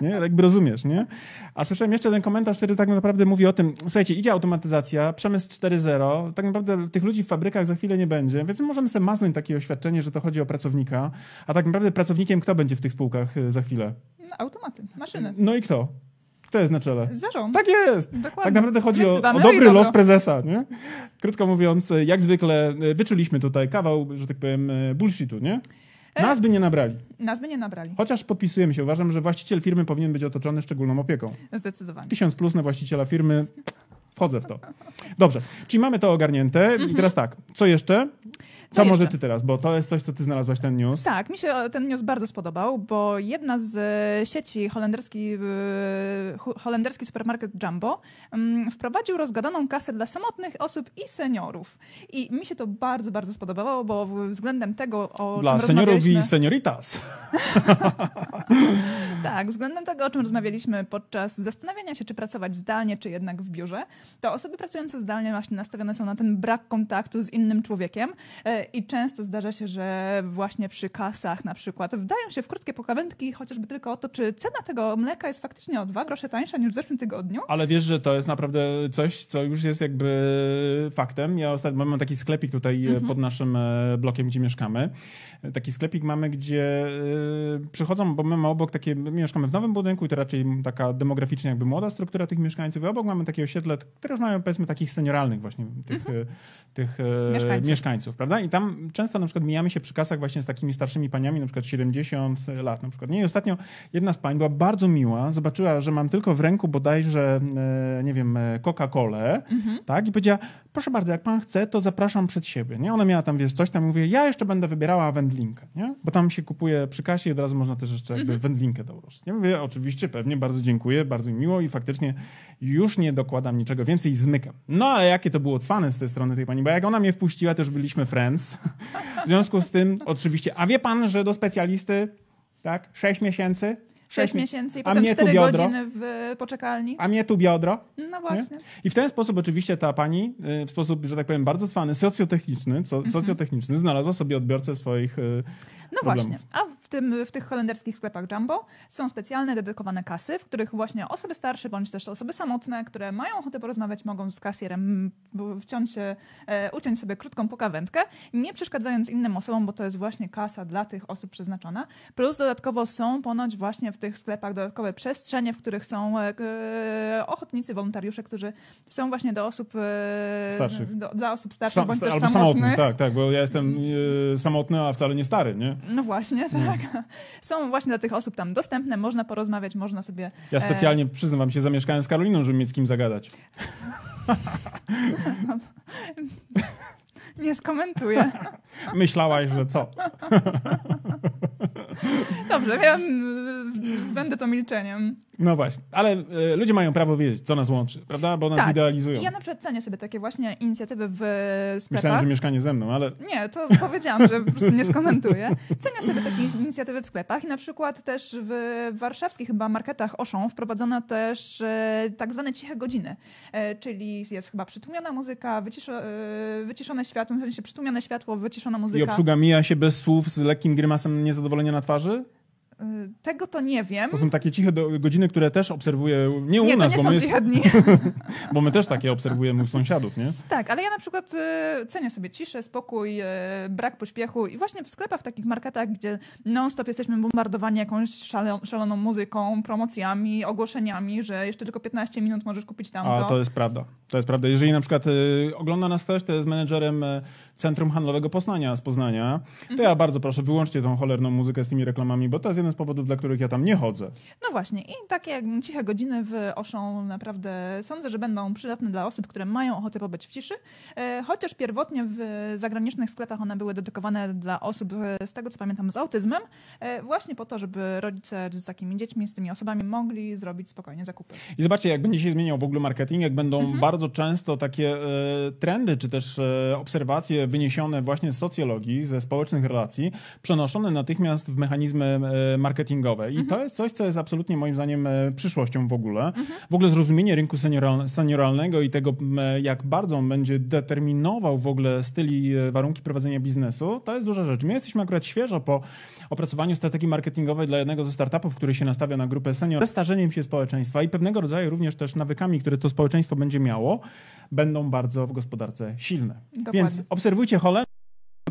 nie? Jakby rozumiesz, nie? A słyszałem jeszcze ten komentarz, który tak naprawdę mówi o tym, słuchajcie, idzie automatyzacja, przemysł 4.0, tak naprawdę tych ludzi w fabrykach za chwilę nie będzie, więc możemy sobie maznąć takie oświadczenie, że to chodzi o pracownika, a tak naprawdę pracownikiem kto będzie w tych spółkach y, za chwilę? Automaty, maszyny. No i kto? Kto jest na czele? Zarząd. Tak jest. Dokładnie. Tak naprawdę chodzi o, o dobry los prezesa. Nie? Krótko mówiąc, jak zwykle y, wyczuliśmy tutaj kawał, że tak powiem, y, bullshitu, nie? E, nas by nie nabrali. Nas by nie nabrali. Chociaż podpisujemy się. Uważam, że właściciel firmy powinien być otoczony szczególną opieką. Zdecydowanie. Tysiąc plus na właściciela firmy. Wchodzę w to. Dobrze, czyli mamy to ogarnięte. I mhm. teraz tak, co jeszcze? Co, co może ty teraz, bo to jest coś, co ty znalazłaś ten news. Tak, mi się ten news bardzo spodobał, bo jedna z e, sieci holenderski, e, holenderski supermarket Jumbo mm, wprowadził rozgadaną kasę dla samotnych osób i seniorów. I mi się to bardzo, bardzo spodobało, bo względem tego, o dla czym seniorów i <laughs> senioritas. tak, względem tego, o czym rozmawialiśmy podczas zastanawiania się, czy pracować zdalnie, czy jednak w biurze, to osoby pracujące zdalnie właśnie nastawione są na ten brak kontaktu z innym człowiekiem e, i często zdarza się, że właśnie przy kasach na przykład wdają się w krótkie pokawędki, chociażby tylko o to, czy cena tego mleka jest faktycznie o dwa grosze tańsza niż w zeszłym tygodniu. Ale wiesz, że to jest naprawdę coś, co już jest jakby faktem. Ja ostatnio mam taki sklepik tutaj mhm. pod naszym e, blokiem, gdzie mieszkamy. Taki sklepik mamy, gdzie e, przychodzą, bo my mamy obok takie, mieszkamy w nowym budynku i to raczej taka demograficznie jakby młoda struktura tych mieszkańców. I obok mamy takie osiedle, które już mają powiedzmy takich senioralnych właśnie tych, mhm. E, tych mieszkańców. mieszkańców, prawda? I tam często na przykład mijamy się przy kasach właśnie z takimi starszymi paniami, na przykład 70 lat na przykład. Nie, ostatnio jedna z pań była bardzo miła, zobaczyła, że mam tylko w ręku bodajże, e, nie wiem, e, Coca-Colę, mhm. tak? I powiedziała, proszę bardzo, jak pan chce, to zapraszam przed siebie, nie? Ona miała tam, wiesz, coś tam, mówię, ja jeszcze będę wybierała wędlinkę, nie? Bo tam się kupuje przy kasie i od razu można też jeszcze jakby mhm. wędlinkę dołożyć. Nie mówię, oczywiście, pewnie, bardzo dziękuję, bardzo mi miło i faktycznie już nie dokładam niczego więcej i zmykam. No, ale jakie to było cwane z tej strony tej pani, bo jak ona mnie wpuściła, już byliśmy friends. W związku z tym, oczywiście, a wie pan, że do specjalisty, tak, 6 miesięcy, 6 miesięcy i potem 4 godziny w poczekalni. A mnie tu biodro. No właśnie. Nie? I w ten sposób oczywiście ta pani, y, w sposób, że tak powiem, bardzo cwany, socjotechniczny, co, mhm. socjotechniczny, znalazła sobie odbiorcę swoich y, No problemów. właśnie. A tym, w tych holenderskich sklepach Jumbo są specjalne, dedykowane kasy, w których właśnie osoby starsze, bądź też osoby samotne, które mają ochotę porozmawiać, mogą z kasjerem wciąć się, e, uciąć sobie krótką pokawędkę, nie przeszkadzając innym osobom, bo to jest właśnie kasa dla tych osób przeznaczona. Plus dodatkowo są ponoć właśnie w tych sklepach dodatkowe przestrzenie, w których są e, ochotnicy, wolontariusze, którzy są właśnie do osób e, starszych. Do, dla osób starszych, bądź też albo samotnych. Tak, tak, bo ja jestem samotny, a wcale nie stary, nie? No właśnie, tak. <laughs> Są właśnie dla tych osób tam dostępne, można porozmawiać, można sobie... Ja e, specjalnie, przyznam wam się, zamieszkałem z Karoliną, żeby mieć z kim zagadać. <laughs> Nie skomentuję. <laughs> Myślałaś, że co? <laughs> Dobrze, wiem, zbędę to milczeniem. No właśnie, ale e, ludzie mają prawo wiedzieć, co nas łączy, prawda? Bo nas Tak. idealizują. Ja na przykład cenię sobie takie właśnie inicjatywy w sklepach. Myślałem, że mieszkanie ze mną, ale Nie, to powiedziałam, że po prostu nie skomentuję. Cenię sobie takie inicjatywy w sklepach i na przykład też w warszawskich chyba marketach Oszą wprowadzono też e, tak zwane ciche godziny, e, czyli jest chyba przytłumiona muzyka, wyciszo, wyciszone światło, w sensie przytłumione światło, wyciszona i muzyka. obsługa mija się bez słów z lekkim grymasem niezadowolenia na twarzy? E, Tego to nie wiem. To są takie ciche do, godziny, które też obserwuję, nie u Nie, to nas, nie bo, są my ciche dni. <laughs> bo my też takie obserwujemy u sąsiadów, nie? Tak, ale ja na przykład e, cenię sobie ciszę, spokój, e, brak pośpiechu i właśnie w sklepach, w takich marketach, gdzie non-stop jesteśmy bombardowani jakąś szale, szaloną muzyką, promocjami, ogłoszeniami, że jeszcze tylko 15 minut możesz kupić tamto. A to jest prawda. To jest prawda. Jeżeli na przykład y, ogląda nas ktoś, to jest menedżerem y, Centrum Handlowego Poznania z Poznania, to Mhm. ja bardzo proszę, wyłączcie tą cholerną muzykę z tymi reklamami, bo to jest jeden z powodów, dla których ja tam nie chodzę. No właśnie i takie ciche godziny w Oszą naprawdę sądzę, że będą przydatne dla osób, które mają ochotę pobyć w ciszy, e, chociaż pierwotnie w zagranicznych sklepach one były dedykowane dla osób, e, z tego co pamiętam, z autyzmem, e, właśnie po to, żeby rodzice z takimi dziećmi, z tymi osobami mogli zrobić spokojnie zakupy. I zobaczcie, jak będzie się zmieniał w ogóle marketing, jak będą Mhm. bardzo często takie trendy, czy też e, wyniesione właśnie z socjologii, ze społecznych relacji, przenoszone natychmiast w mechanizmy e, marketingowe. I Mhm. to jest coś, co jest absolutnie moim zdaniem e, przyszłością w ogóle. W ogóle zrozumienie rynku senioral, senioralnego i tego, jak bardzo on będzie determinował w ogóle styli, e, warunki prowadzenia biznesu, to jest duża rzecz. My jesteśmy akurat świeżo po opracowaniu strategii marketingowej dla jednego ze startupów, który się nastawia na grupę senior, ze starzeniem się społeczeństwa i pewnego rodzaju również też nawykami, które to społeczeństwo będzie miało, będą bardzo w gospodarce silne. Dokładnie. Więc obserwujcie Holend,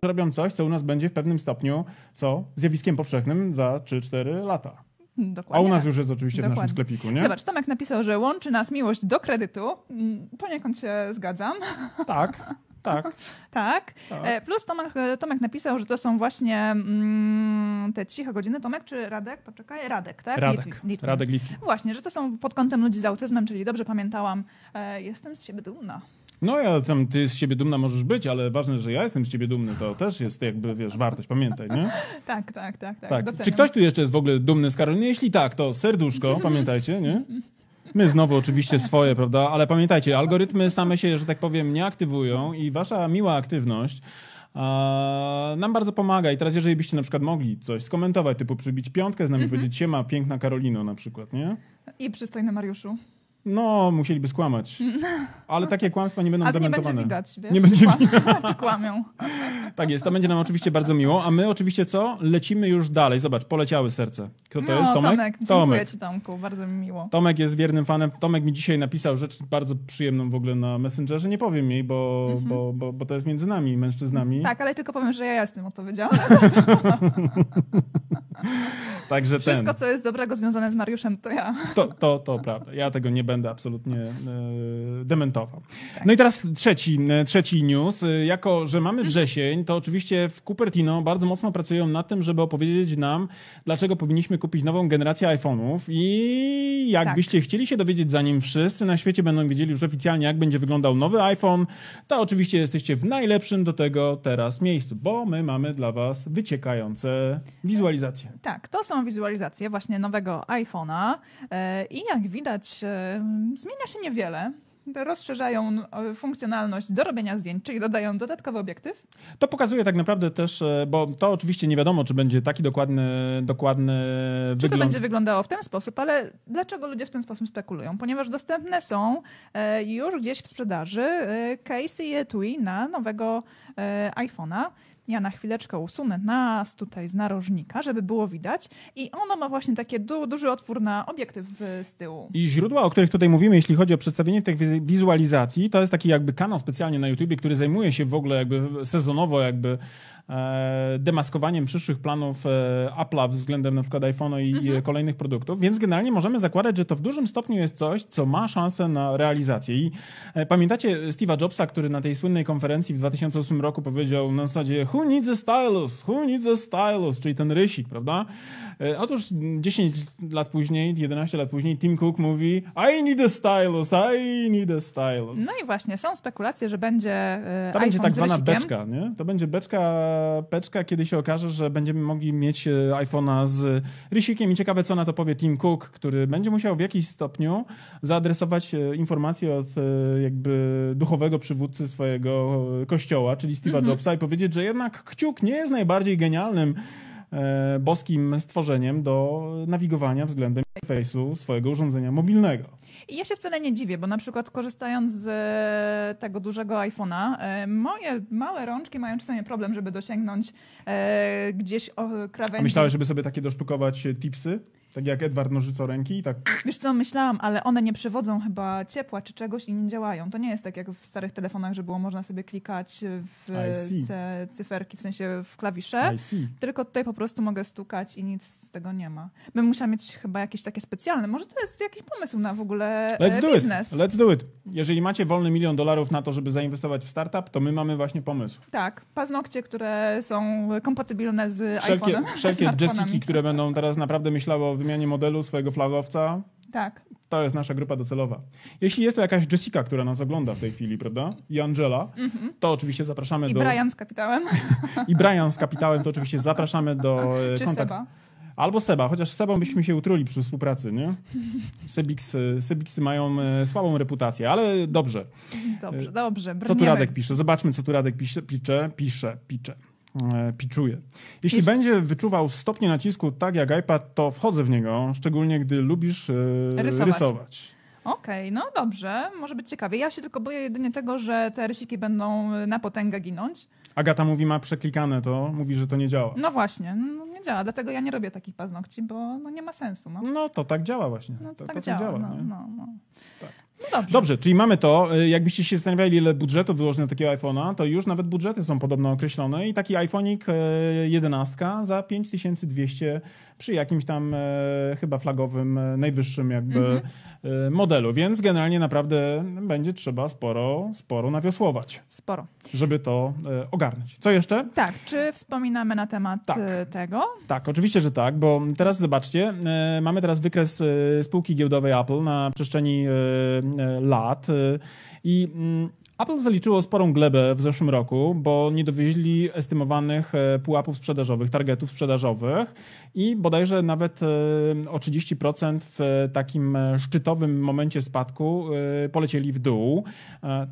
robią coś, co u nas będzie w pewnym stopniu co zjawiskiem powszechnym za 3-4 lata. Dokładnie. A u nas tak. już jest oczywiście w naszym Dokładnie. sklepiku, nie? Zobacz, Tomek napisał, że łączy nas miłość do kredytu. Mm, Poniekąd się zgadzam. Tak, <laughs> tak. Tak. Tak. E, Plus Tomek, Tomek napisał, że to są właśnie mm, te ciche godziny. Tomek czy Radek? Poczekaj, Radek, tak? Radek, Litwin- Litwin. Radek Litwin. Właśnie, że to są pod kątem ludzi z autyzmem, czyli dobrze pamiętałam. E, jestem z siebie dumna. No ja tam, ty z siebie dumna możesz być, ale ważne, że ja jestem z ciebie dumny, to też jest jakby, wiesz, wartość, pamiętaj, nie? <laughs> Tak, tak, tak. tak, Tak. doceniam. Czy ktoś tu jeszcze jest w ogóle dumny z Karoliny? Jeśli tak, to serduszko, pamiętajcie, nie? My znowu oczywiście swoje, prawda? Ale pamiętajcie, algorytmy same się, że tak powiem, nie aktywują i wasza miła aktywność a, nam bardzo pomaga. I teraz, jeżeli byście na przykład mogli coś skomentować, typu przybić piątkę z nami, powiedzieć siema, piękna Karolino na przykład, nie? I przystojny Mariuszu. No, musieliby skłamać. <laughs> Ale takie kłamstwa nie będą A to nie dementowane. będzie widać, wiesz? Nie będzie czy kłamią. <laughs> Tak jest, to będzie nam oczywiście bardzo miło. A my oczywiście co? Lecimy już dalej. Zobacz, poleciały serce. Kto to no, jest? Tomek? Tomek, dziękuję ci Tomku, bardzo mi miło. Tomek jest wiernym fanem. Tomek mi dzisiaj napisał rzecz bardzo przyjemną w ogóle na Messengerze. Nie powiem jej, bo, bo, bo, bo to jest między nami, mężczyznami. Mhm. Tak, ale tylko powiem, że ja jestem odpowiedzialna. <laughs> Także Wszystko, ten. co jest dobrego związane z Mariuszem, to ja. To, to, to prawda. Ja tego nie będę absolutnie e, dementował. No i teraz trzeci, e, trzeci news. E, Jako, że mamy wrzesień, to oczywiście w Cupertino bardzo mocno pracują nad tym, żeby opowiedzieć nam, dlaczego powinniśmy kupić nową generację iPhone'ów i jakbyście chcieli się dowiedzieć, zanim wszyscy na świecie będą wiedzieli już oficjalnie, jak będzie wyglądał nowy iPhone, to oczywiście jesteście w najlepszym do tego teraz miejscu, bo my mamy dla was wyciekające wizualizacje. Tak, to są wizualizacje właśnie nowego iPhone'a e, i jak widać e, zmienia się niewiele. Rozszerzają e, funkcjonalność do robienia zdjęć, czyli dodają dodatkowy obiektyw. To pokazuje tak naprawdę też, bo to oczywiście nie wiadomo, czy będzie taki dokładny, dokładny Czy to wygląd. będzie wyglądało w ten sposób, ale dlaczego ludzie w ten sposób spekulują? Ponieważ dostępne są już gdzieś w sprzedaży case i etui na nowego iPhone'a. Ja na chwileczkę usunę nas tutaj z narożnika, żeby było widać. I ono ma właśnie taki du duży otwór na obiektyw e, z tyłu. I źródła, o których tutaj mówimy, jeśli chodzi o przedstawienie tych wiz- wizualizacji, to jest taki jakby kanał specjalnie na YouTubie, który zajmuje się w ogóle jakby sezonowo jakby demaskowaniem przyszłych planów e, Apple'a względem na przykład iPhone'a i Mhm. e, kolejnych produktów, więc generalnie możemy zakładać, że to w dużym stopniu jest coś, co ma szansę na realizację. I e, pamiętacie Steve'a Jobsa, który na tej słynnej konferencji w 2008 roku powiedział na zasadzie Who needs a stylus? Who needs a stylus? Czyli ten rysik, prawda? E, Otóż 10 lat później, 11 lat później Tim Cook mówi I need a stylus, I need a stylus. No i właśnie, są spekulacje, że będzie e, To będzie tak zwana beczka, nie? To będzie beczka, beczka, kiedy się okaże, że będziemy mogli mieć e, iPhone'a z rysikiem i ciekawe, co na to powie Tim Cook, który będzie musiał w jakiś stopniu zaadresować informacje od jakby duchowego przywódcy swojego kościoła, czyli Steve'a Mhm. Jobsa i powiedzieć, że jednak kciuk nie jest najbardziej genialnym boskim stworzeniem do nawigowania względem face'u swojego urządzenia mobilnego. I ja się wcale nie dziwię, bo na przykład korzystając z e, tego dużego iPhone'a, e, moje małe rączki mają czasami problem, żeby dosięgnąć e, gdzieś o, krawędzi. A myślałeś, żeby sobie takie dosztukować e, tipsy? Tak jak Edward Nożycoręki i tak Wiesz co, myślałam, ale one nie przewodzą chyba ciepła czy czegoś i nie działają. To nie jest tak jak w starych telefonach, że było można sobie klikać w cyferki, w sensie w klawisze. Tylko tutaj po prostu mogę stukać i nic z tego nie ma. Bym musiała mieć chyba jakieś takie specjalne. Może to jest jakiś pomysł na w ogóle Let's e, do biznes. it. Let's do it. Jeżeli macie wolny milion dolarów na to, żeby zainwestować w startup, to my mamy właśnie pomysł. Tak, paznokcie, które są kompatybilne z Wszelkie, iPhone'em. <laughs> wszelkie. Jessiki, które będą teraz naprawdę myślały o wymianie modelu swojego flagowca, Tak. to jest nasza grupa docelowa. Jeśli jest to jakaś Jessica, która nas ogląda w tej chwili, prawda? I Angela, to oczywiście zapraszamy. I do... Brian z kapitałem. <laughs> I Brian z kapitałem, to oczywiście zapraszamy do <laughs> e, Czy kontaktu. Seba. Albo Seba, chociaż z Sebą byśmy się utruli przy współpracy, nie? <laughs> Sebiksy, Sebiksy mają e, słabą reputację, ale dobrze. Dobrze, dobrze. Co tu brniemy. Radek pisze? Zobaczmy, co tu Radek pisze, pisze, pisze, pisze. E, Piczuje. Jeśli będzie wyczuwał stopnie nacisku tak jak iPad, to wchodzę w niego, szczególnie gdy lubisz e, Rysować. rysować. Okej, no dobrze, może być ciekawie. Ja się tylko boję jedynie tego, że te rysiki będą na potęgę ginąć. Agata mówi, ma przeklikane to, mówi, że to nie działa. No właśnie, no nie działa, dlatego ja nie robię takich paznokci, bo no nie ma sensu. No, No to tak działa właśnie. no to, to, tak to działa. no, nie? no, no. Tak. No dobrze. Dobrze, czyli mamy to. E, Jakbyście się zastanawiali, ile budżetu wyłoży na takiego iPhone'a, to już nawet budżety są podobno określone i taki iPhone'ik e, 11 za 5200 przy jakimś tam e, chyba flagowym, najwyższym jakby Mhm. modelu, więc generalnie naprawdę będzie trzeba sporo, sporo nawiosłować, Sporo. żeby to ogarnąć. Co jeszcze? Tak, czy wspominamy na temat Tak. tego? Tak, oczywiście, że tak, bo teraz zobaczcie, mamy teraz wykres spółki giełdowej Apple na przestrzeni lat. E, i mm, Apple zaliczyło sporą glebę w zeszłym roku, bo nie dowieźli estymowanych e, pułapów sprzedażowych, targetów sprzedażowych i bodajże nawet e, o 30% w takim e, szczytowym momencie spadku polecieli w dół.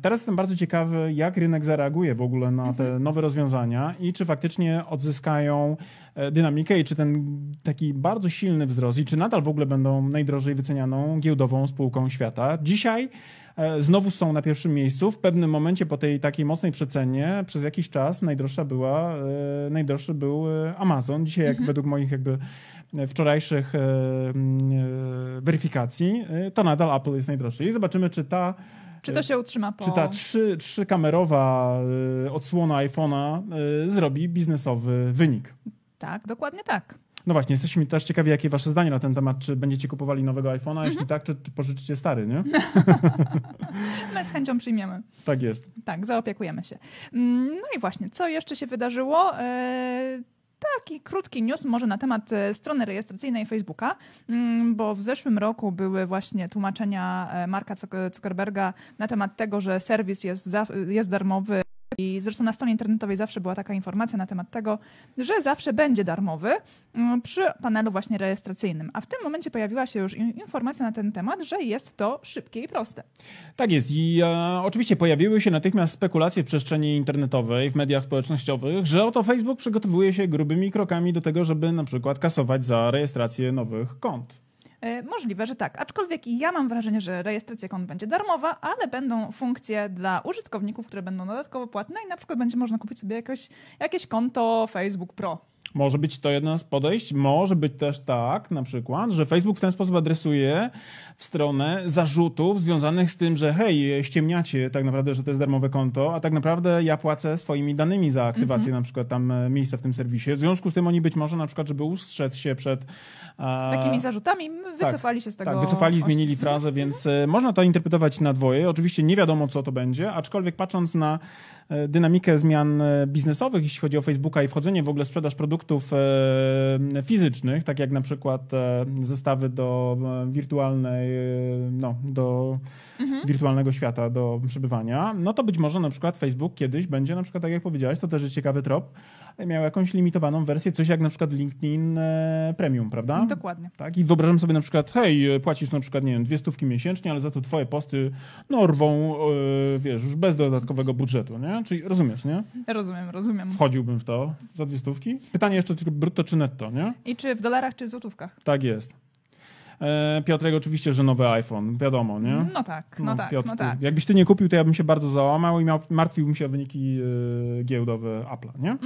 Teraz jestem bardzo ciekawy, jak rynek zareaguje w ogóle na te nowe rozwiązania i czy faktycznie odzyskają dynamikę i czy ten taki bardzo silny wzrost i czy nadal w ogóle będą najdrożej wycenianą giełdową spółką świata. Dzisiaj znowu są na pierwszym miejscu. W pewnym momencie po tej takiej mocnej przecenie przez jakiś czas najdroższa była, e, najdroższy był e, Amazon. Dzisiaj jak według moich jakby e, wczorajszych e, e, weryfikacji, e, to nadal Apple jest najdroższy. I zobaczymy, czy ta Czy to się utrzyma po... czy ta trzy, trzykamerowa odsłona iPhone'a zrobi biznesowy wynik? Tak, dokładnie tak. No właśnie, jesteśmy też ciekawi, jakie wasze zdanie na ten temat. Czy będziecie kupowali nowego iPhone'a? Mhm. Jeśli tak, czy, czy pożyczycie stary, nie? <laughs> My z chęcią przyjmiemy. Tak jest. Tak, zaopiekujemy się. Mm, No i właśnie, co jeszcze się wydarzyło? E, Taki krótki news może na temat e, strony rejestracyjnej Facebooka, mm, bo w zeszłym roku były właśnie tłumaczenia e, Marka Zuck- Zuckerberga na temat tego, że serwis jest, za, jest darmowy. I zresztą na stronie internetowej zawsze była taka informacja na temat tego, że zawsze będzie darmowy mm, przy panelu właśnie rejestracyjnym. A w tym momencie pojawiła się już in- informacja na ten temat, że jest to szybkie i proste. Tak jest. I e, oczywiście pojawiły się natychmiast spekulacje w przestrzeni internetowej, w mediach społecznościowych, że oto Facebook przygotowuje się grubymi krokami do tego, żeby na przykład kasować za rejestrację nowych kont. E, Możliwe, że tak. Aczkolwiek ja mam wrażenie, że rejestracja kont będzie darmowa, ale będą funkcje dla użytkowników, które będą dodatkowo płatne i na przykład będzie można kupić sobie jakoś, jakieś konto Facebook Pro. Może być to jedno z podejść, może być też tak na przykład, że Facebook w ten sposób adresuje w stronę zarzutów związanych z tym, że hej, ściemniacie tak naprawdę, że to jest darmowe konto, a tak naprawdę ja płacę swoimi danymi za aktywację Mhm. na przykład tam e, miejsca w tym serwisie. W związku z tym oni być może na przykład, żeby ustrzec się przed... Takimi zarzutami wycofali się z tego. tak, wycofali, zmienili frazę, więc e, można to interpretować na dwoje. Oczywiście nie wiadomo, co to będzie, aczkolwiek patrząc na dynamikę zmian e, biznesowych, jeśli chodzi o Facebooka i wchodzenie w ogóle sprzedaż produktów e, fizycznych, tak jak na przykład e, zestawy do e, wirtualnej, e, no, do wirtualnego świata, do przebywania, no to być może na przykład Facebook kiedyś będzie, na przykład tak jak powiedziałeś, to też jest ciekawy trop, miał jakąś limitowaną wersję, coś jak na przykład LinkedIn e, Premium, prawda? Dokładnie. Tak, i wyobrażam sobie na przykład, hej, płacisz na przykład, nie wiem, dwie stówki miesięcznie, ale za to twoje posty, no, rwą, e, wiesz, już bez dodatkowego budżetu, nie? Czyli rozumiesz, nie? Rozumiem, rozumiem. Wchodziłbym w to za dwie stówki. Pytanie jeszcze, czy brutto, czy netto, nie? I czy w dolarach, czy w złotówkach? Tak jest. E, Piotrek, oczywiście, że nowy iPhone, wiadomo, nie? No tak, no, tak, Piotrku, no tak. Jakbyś ty nie kupił, to ja bym się bardzo załamał i miał, martwiłbym się o wyniki e, giełdowe Apple'a, nie?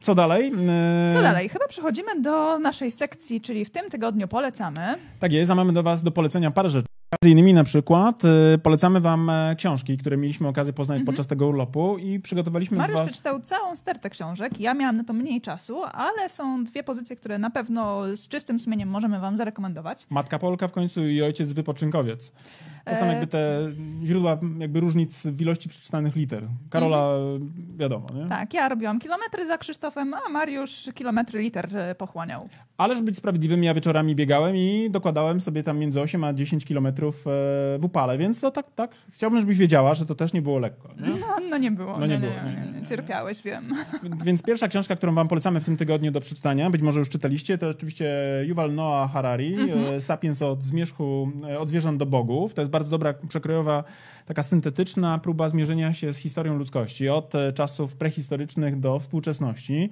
Co dalej? E, Mhm. Co dalej? Chyba przechodzimy do naszej sekcji, czyli w tym tygodniu polecamy. Tak jest, a mamy do Was do polecenia parę rzeczy. Między innymi na przykład y, polecamy Wam e, książki, które mieliśmy okazję poznać podczas tego urlopu i przygotowaliśmy Mariusz Was... przeczytał całą stertę książek. Ja miałam na to mniej czasu, ale są dwie pozycje, które na pewno z czystym sumieniem możemy wam zarekomendować. Matka Polka w końcu i Ojciec Wypoczynkowiec. To są E, jakby te źródła jakby różnic w ilości przeczytanych liter. Karola wiadomo, nie? Tak, ja robiłam kilometry za Krzysztofem, a Mariusz kilometry liter e, pochłaniał. Ale żeby być sprawiedliwym, ja wieczorami biegałem i dokładałem sobie tam między 8 a 10 kilometrów e, w upale, więc to tak, tak. Chciałbym, żebyś wiedziała, że to też nie było lekko. Nie? No, no nie było. No nie nie, było, nie, nie. Cierpiałeś, wiem. Więc pierwsza książka, którą wam polecamy w tym tygodniu do przeczytania, być może już czytaliście, to oczywiście Yuval Noah Harari, e, Sapiens od zmierzchu, e, od zwierząt do bogów. To jest bardzo dobra, przekrojowa, taka syntetyczna próba zmierzenia się z historią ludzkości od e, czasów prehistorycznych do współczesności.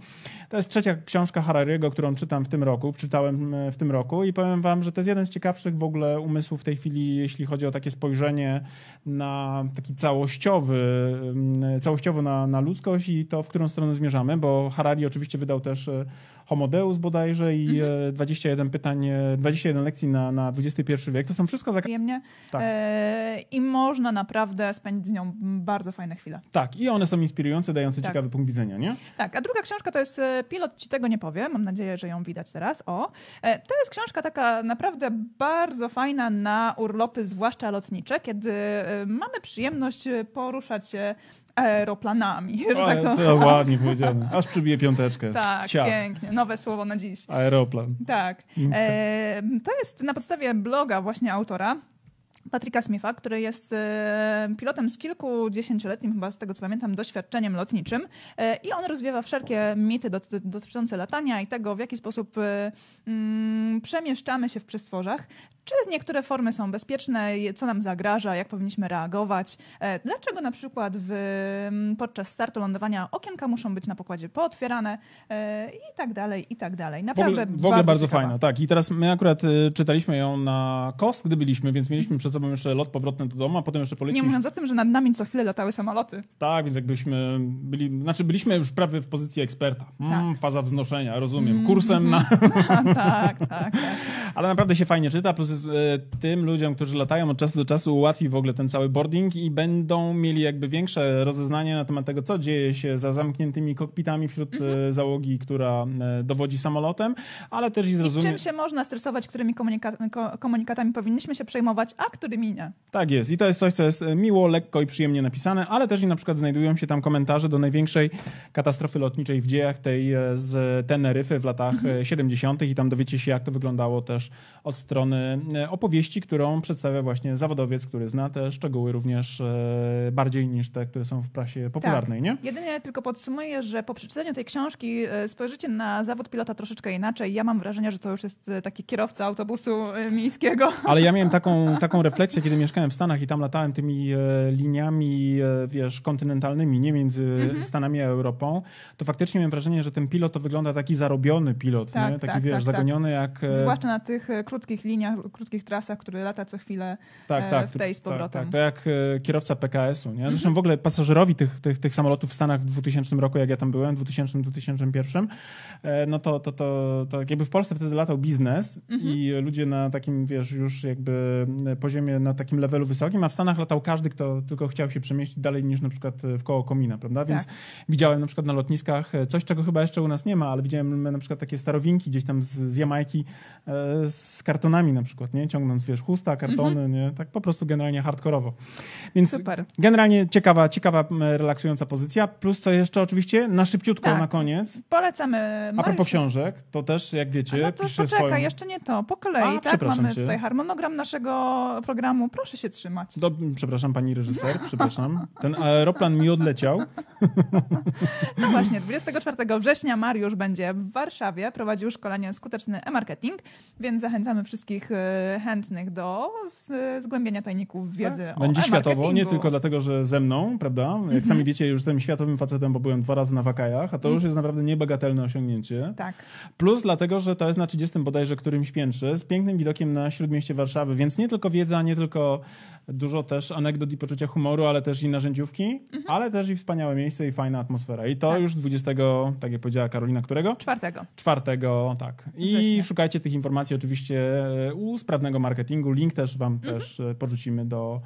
To jest trzecia książka Harariego, którą czytam w tym roku, czytałem e, w tym roku i powiem wam, że to jest jeden z ciekawszych w ogóle umysłów w tej chwili, jeśli chodzi o takie spojrzenie na taki całościowy, mm, całościowo na, na ludzkość i to, w którą stronę zmierzamy, bo Harari oczywiście wydał też e, Homo Deus bodajże i e, 21 pytań, e, 21 lekcji na, na XXI wiek. To są wszystko... Przyjemnie. Tak. E, I można naprawdę spędzić z nią bardzo fajne chwile. tak, i one są inspirujące, dające Tak. ciekawy punkt widzenia, nie? Tak, a druga książka to jest e, Pilot ci tego nie powie. Mam nadzieję, że ją widać teraz. O. E, To jest książka taka naprawdę bardzo fajna na urlopy, zwłaszcza lotnicze, kiedy e, mamy przyjemność e, poruszać się aeroplanami. <laughs> że tak to ładnie powiedziane. Aż przybiję piąteczkę. Tak, Ciach. pięknie. Nowe słowo na dziś. Aeroplan. Tak. E, to jest na podstawie bloga właśnie autora. Patryka Smitha, który jest pilotem z kilkudziesięcioletnim, chyba z tego co pamiętam, doświadczeniem lotniczym e, i on rozwiewa wszelkie mity dot- dotyczące latania i tego, w jaki sposób e, mm, przemieszczamy się w przestworzach, czy niektóre formy są bezpieczne, co nam zagraża, jak powinniśmy reagować, e, dlaczego na przykład w, mm, podczas startu lądowania okienka muszą być na pokładzie pootwierane e, i tak dalej, i tak dalej. W Naprawdę ogóle, w ogóle bardzo, ciekawa. fajna, tak. I teraz my akurat y, czytaliśmy ją na KOS, gdy byliśmy, więc mieliśmy przed sobą jeszcze lot powrotny do domu, a potem jeszcze Nie poleciliśmy. mówiąc o tym, że nad nami co chwilę latały samoloty. Tak, więc jakbyśmy byli, znaczy byliśmy już prawie w pozycji eksperta. Mm, Tak. Faza wznoszenia, rozumiem. Kursem na... <laughs> tak, tak, tak. <laughs> Ale naprawdę się fajnie czyta, plus e, tym ludziom, którzy latają od czasu do czasu ułatwi w ogóle ten cały boarding i będą mieli jakby większe rozeznanie na temat tego, co dzieje się za zamkniętymi kokpitami wśród e, załogi, która e, dowodzi samolotem, ale też i I zrozumie... czym się można stresować, którymi komunika- ko- komunikatami powinniśmy się przejmować, a którymi nie. Tak jest. I to jest coś, co jest miło, lekko i przyjemnie napisane, ale też i na przykład znajdują się tam komentarze do największej katastrofy lotniczej w dziejach tej z Teneryfy w latach e, 70. i tam dowiecie się, jak to wyglądało też od strony opowieści, którą przedstawia właśnie zawodowiec, który zna te szczegóły również e, bardziej niż te, które są w prasie popularnej, nie? Jedynie tylko podsumuję, że po przeczytaniu tej książki e, spojrzycie na zawód pilota troszeczkę inaczej. Ja mam wrażenie, że to już jest e, taki kierowca autobusu e, miejskiego. Ale ja miałem taką, <laughs> taką refleksja, kiedy mieszkałem w Stanach i tam latałem tymi e, liniami, e, wiesz, kontynentalnymi, nie między Mhm. Stanami a Europą, to faktycznie miałem wrażenie, że ten pilot to wygląda taki zarobiony pilot, Tak, nie? Taki, tak, wiesz, tak, tak. zagoniony jak... e, Zwłaszcza na tych e, krótkich liniach, krótkich trasach, które lata co chwilę tak, e, tak, w tej z tak, powrotem. Tak, to jak e, kierowca PKS-u, nie? Zresztą w ogóle pasażerowi tych, tych, tych samolotów w Stanach w 2000 roku, jak ja tam byłem, w 2000-2001, e, no to, to, to, to jakby w Polsce wtedy latał biznes i ludzie na takim, wiesz, już jakby poziomie, na takim levelu wysokim, a w Stanach latał każdy, kto tylko chciał się przemieścić dalej niż na przykład w koło komina, prawda? Więc Tak. widziałem na przykład na lotniskach coś, czego chyba jeszcze u nas nie ma, ale widziałem na przykład takie starowinki gdzieś tam z, z Jamajki z kartonami na przykład, nie? Ciągnąc, wiesz, chusta, kartony, nie? Tak po prostu generalnie hardkorowo. Więc Super. generalnie ciekawa, ciekawa, relaksująca pozycja. Plus co jeszcze oczywiście na szybciutko Tak. na koniec. Polecamy. A Mariusz- propos książek, to też jak A wiecie, No to piszę poczekaj, swoją... jeszcze nie to. Po kolei, A, tak? Mamy cię. tutaj harmonogram naszego programu. Proszę się trzymać. Do, przepraszam, pani reżyser, <laughs> przepraszam. Ten aeroplan mi odleciał. <laughs> No właśnie, 24 września Mariusz będzie w Warszawie prowadził szkolenie skuteczny e-marketing, więc zachęcamy wszystkich e, chętnych do zgłębienia tajników wiedzy o Tak. Będzie światowo, nie tylko dlatego, że ze mną, prawda? Jak Mhm. sami wiecie, już jestem światowym facetem, bo byłem dwa razy na wakajach, a to już jest naprawdę niebagatelne osiągnięcie. Tak. Plus dlatego, że to jest na 30 bodajże którymś piętrze, z pięknym widokiem na śródmieście Warszawy, więc nie tylko wiedza, nie tylko dużo też anegdot i poczucia humoru, ale też i narzędziówki, ale też i wspaniałe miejsce i fajna atmosfera. I to Mhm. Tak. już 20, tak jak powiedziała Karolina, którego? Czwartego. Czwartego, tak. I szukajcie tych informacji oczywiście u sprawnego marketingu. Link też wam Mhm. też e, porzucimy do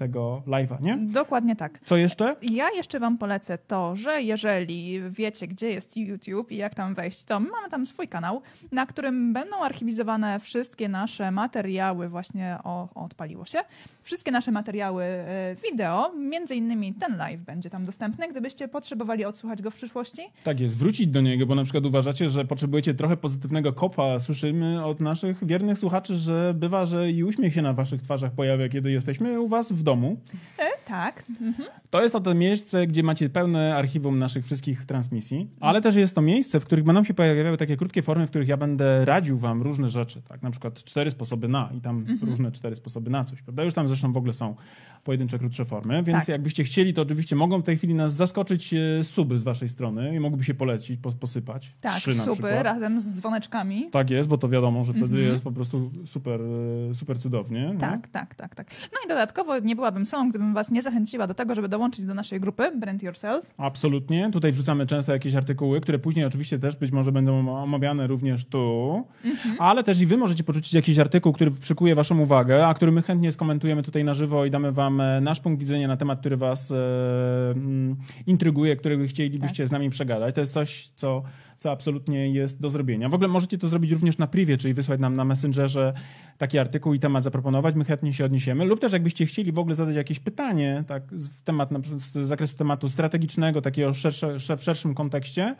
tego live'a, nie? Dokładnie tak. Co jeszcze? Ja jeszcze Wam polecę to, że jeżeli wiecie, gdzie jest YouTube i jak tam wejść, to mamy tam swój kanał, na którym będą archiwizowane wszystkie nasze materiały, właśnie o, o odpaliło się, wszystkie nasze materiały e, wideo, między innymi ten live będzie tam dostępny, gdybyście potrzebowali odsłuchać go w przyszłości. Tak jest, wrócić do niego, bo na przykład uważacie, że potrzebujecie trochę pozytywnego kopa. Słyszymy od naszych wiernych słuchaczy, że bywa, że i uśmiech się na waszych twarzach pojawia, kiedy jesteśmy u was w domu. E, tak. Mhm. To jest to, miejsce, gdzie macie pełne archiwum naszych wszystkich transmisji, ale też jest to miejsce, w których będą się pojawiały takie krótkie formy, w których ja będę radził wam różne rzeczy, tak? Na przykład cztery sposoby na i tam różne cztery sposoby na coś, prawda? Już tam zresztą w ogóle są pojedyncze, krótsze formy, więc Tak. jakbyście chcieli, to oczywiście mogą w tej chwili nas zaskoczyć e, suby z waszej strony i mogłyby się polecić, po, posypać. Tak, Trzy na suby przykład. razem z dzwoneczkami. Tak jest, bo to wiadomo, że wtedy Mhm. jest po prostu super, e, super cudownie. nie? Tak, tak, tak, tak. No i dodatkowo nie byłabym sobą, gdybym was nie zachęciła do tego, żeby dołączyć do naszej grupy Brand Yourself. Absolutnie. Tutaj wrzucamy często jakieś artykuły, które później oczywiście też być może będą omawiane również tu, Mhm. ale też i wy możecie porzucić jakiś artykuł, który przykuje waszą uwagę, a który my chętnie skomentujemy tutaj na żywo i damy wam e, nasz punkt widzenia na temat, który was e, mm, intryguje, który wy chcielibyście z nami przegadać. To jest coś, co, co absolutnie jest do zrobienia. W ogóle możecie to zrobić również na privie, czyli wysłać nam na Messengerze taki artykuł i temat zaproponować, my chętnie się odniesiemy. Lub też jakbyście chcieli w ogóle zadać jakieś pytanie, tak, z- w temat, na przykład z zakresu tematu strategicznego, takiego szersze, sze- w szerszym kontekście,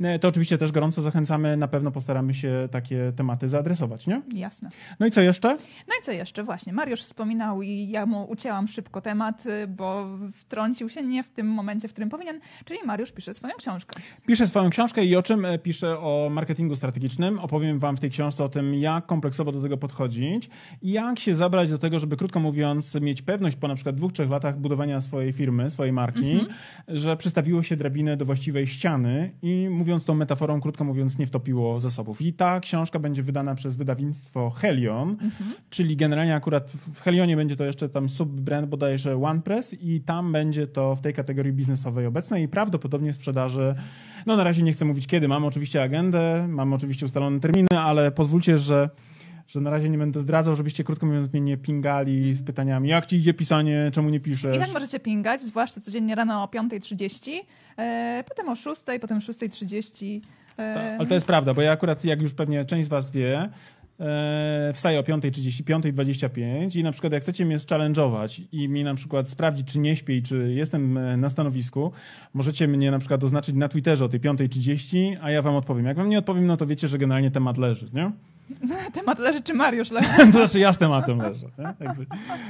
e, to oczywiście też gorąco zachęcamy, na pewno postaramy się takie tematy zaadresować, nie? Jasne. No i co jeszcze? No i co jeszcze? Właśnie, Mariusz wspominał i ja mu ucięłam szybko temat, y, bo wtrącił się nie w tym momencie, w którym powinien, czyli Mariusz pisze swoją książkę. Piszę swoją książkę i o czym e, piszę? O marketingu strategicznym. Opowiem wam w tej książce o tym, jak kompleksowo do tego podchodzić i jak się zabrać do tego, żeby krótko mówiąc mieć pewność po na przykład dwóch, trzech latach budowania swojej firmy, swojej marki, że przystawiło się drabinę do właściwej ściany i mówiąc tą metaforą, krótko mówiąc, nie wtopiło zasobów. I ta książka będzie wydana przez wydawnictwo Helion, czyli generalnie akurat w Helionie będzie to jeszcze tam subbrand bodajże OnePress i tam będzie to w tej kategorii biznesowej obecne i prawdopodobnie sprzedaży, no na razie nie chcę mówić kiedy, mam oczywiście agendę, mam oczywiście ustalone terminy, ale pozwólcie, że że na razie nie będę zdradzał, żebyście krótko mówiąc mnie nie pingali z pytaniami, jak ci idzie pisanie, czemu nie piszesz. I tak możecie pingać, zwłaszcza codziennie rano o 5.30, e, potem o 6.00, potem 6.30. E, Ta- Ale to jest prawda, bo ja akurat, jak już pewnie część z was wie, wstaję o 5.30, 5.25 i na przykład jak chcecie mnie challenge'ować i mi na przykład sprawdzić, czy nie śpię i czy jestem e, na stanowisku, możecie mnie na przykład oznaczyć na Twitterze o tej 5.30, a ja wam odpowiem. Jak wam nie odpowiem, no to wiecie, że generalnie temat leży, nie? <laughs> Temat leży, czy Mariusz leży? <laughs> to znaczy ja z tematem leżę.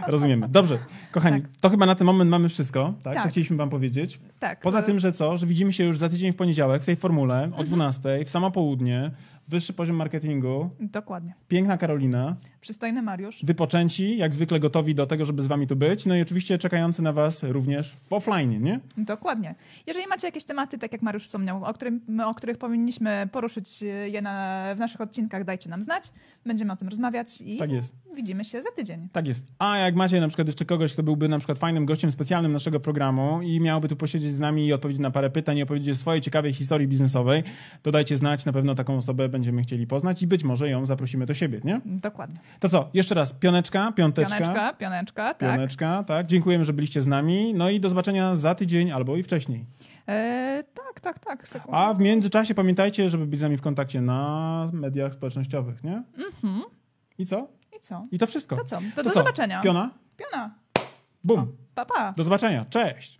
Rozumiemy. Dobrze, kochani, Tak. to chyba na ten moment mamy wszystko, tak? Co Tak. chcieliśmy wam powiedzieć. Tak. Poza e, tym, że co, że widzimy się już za tydzień w poniedziałek w tej formule Mhm. o 12 w samo południe wyższy poziom marketingu, Dokładnie. piękna Karolina, Przystojny Mariusz. wypoczęci, jak zwykle gotowi do tego, żeby z wami tu być, no i oczywiście czekający na was również w offline, nie? Dokładnie. Jeżeli macie jakieś tematy, tak jak Mariusz wspomniał, o, którym, o których powinniśmy poruszyć je na, w naszych odcinkach, dajcie nam znać. Będziemy o tym rozmawiać i Tak jest. widzimy się za tydzień. Tak jest. A jak macie na przykład jeszcze kogoś, kto byłby na przykład fajnym gościem specjalnym naszego programu i miałby tu posiedzieć z nami i odpowiedzieć na parę pytań i opowiedzieć o swojej ciekawej historii biznesowej, to dajcie znać, na pewno taką osobę będziemy chcieli poznać i być może ją zaprosimy do siebie, nie? Dokładnie. To co, jeszcze raz, pioneczka, piąteczka. Pioneczka, pioneczka, tak. Pioneczka, tak. Dziękujemy, że byliście z nami. No i do zobaczenia za tydzień albo i wcześniej. E, tak, tak, tak. Sekundę. A w międzyczasie pamiętajcie, żeby być z nami w kontakcie na mediach społecznościowych, nie? Mhm. I co? I co? I to wszystko. To co? To, To do co? zobaczenia. Piona? Piona. Bum. Pa, pa. Do zobaczenia. Cześć.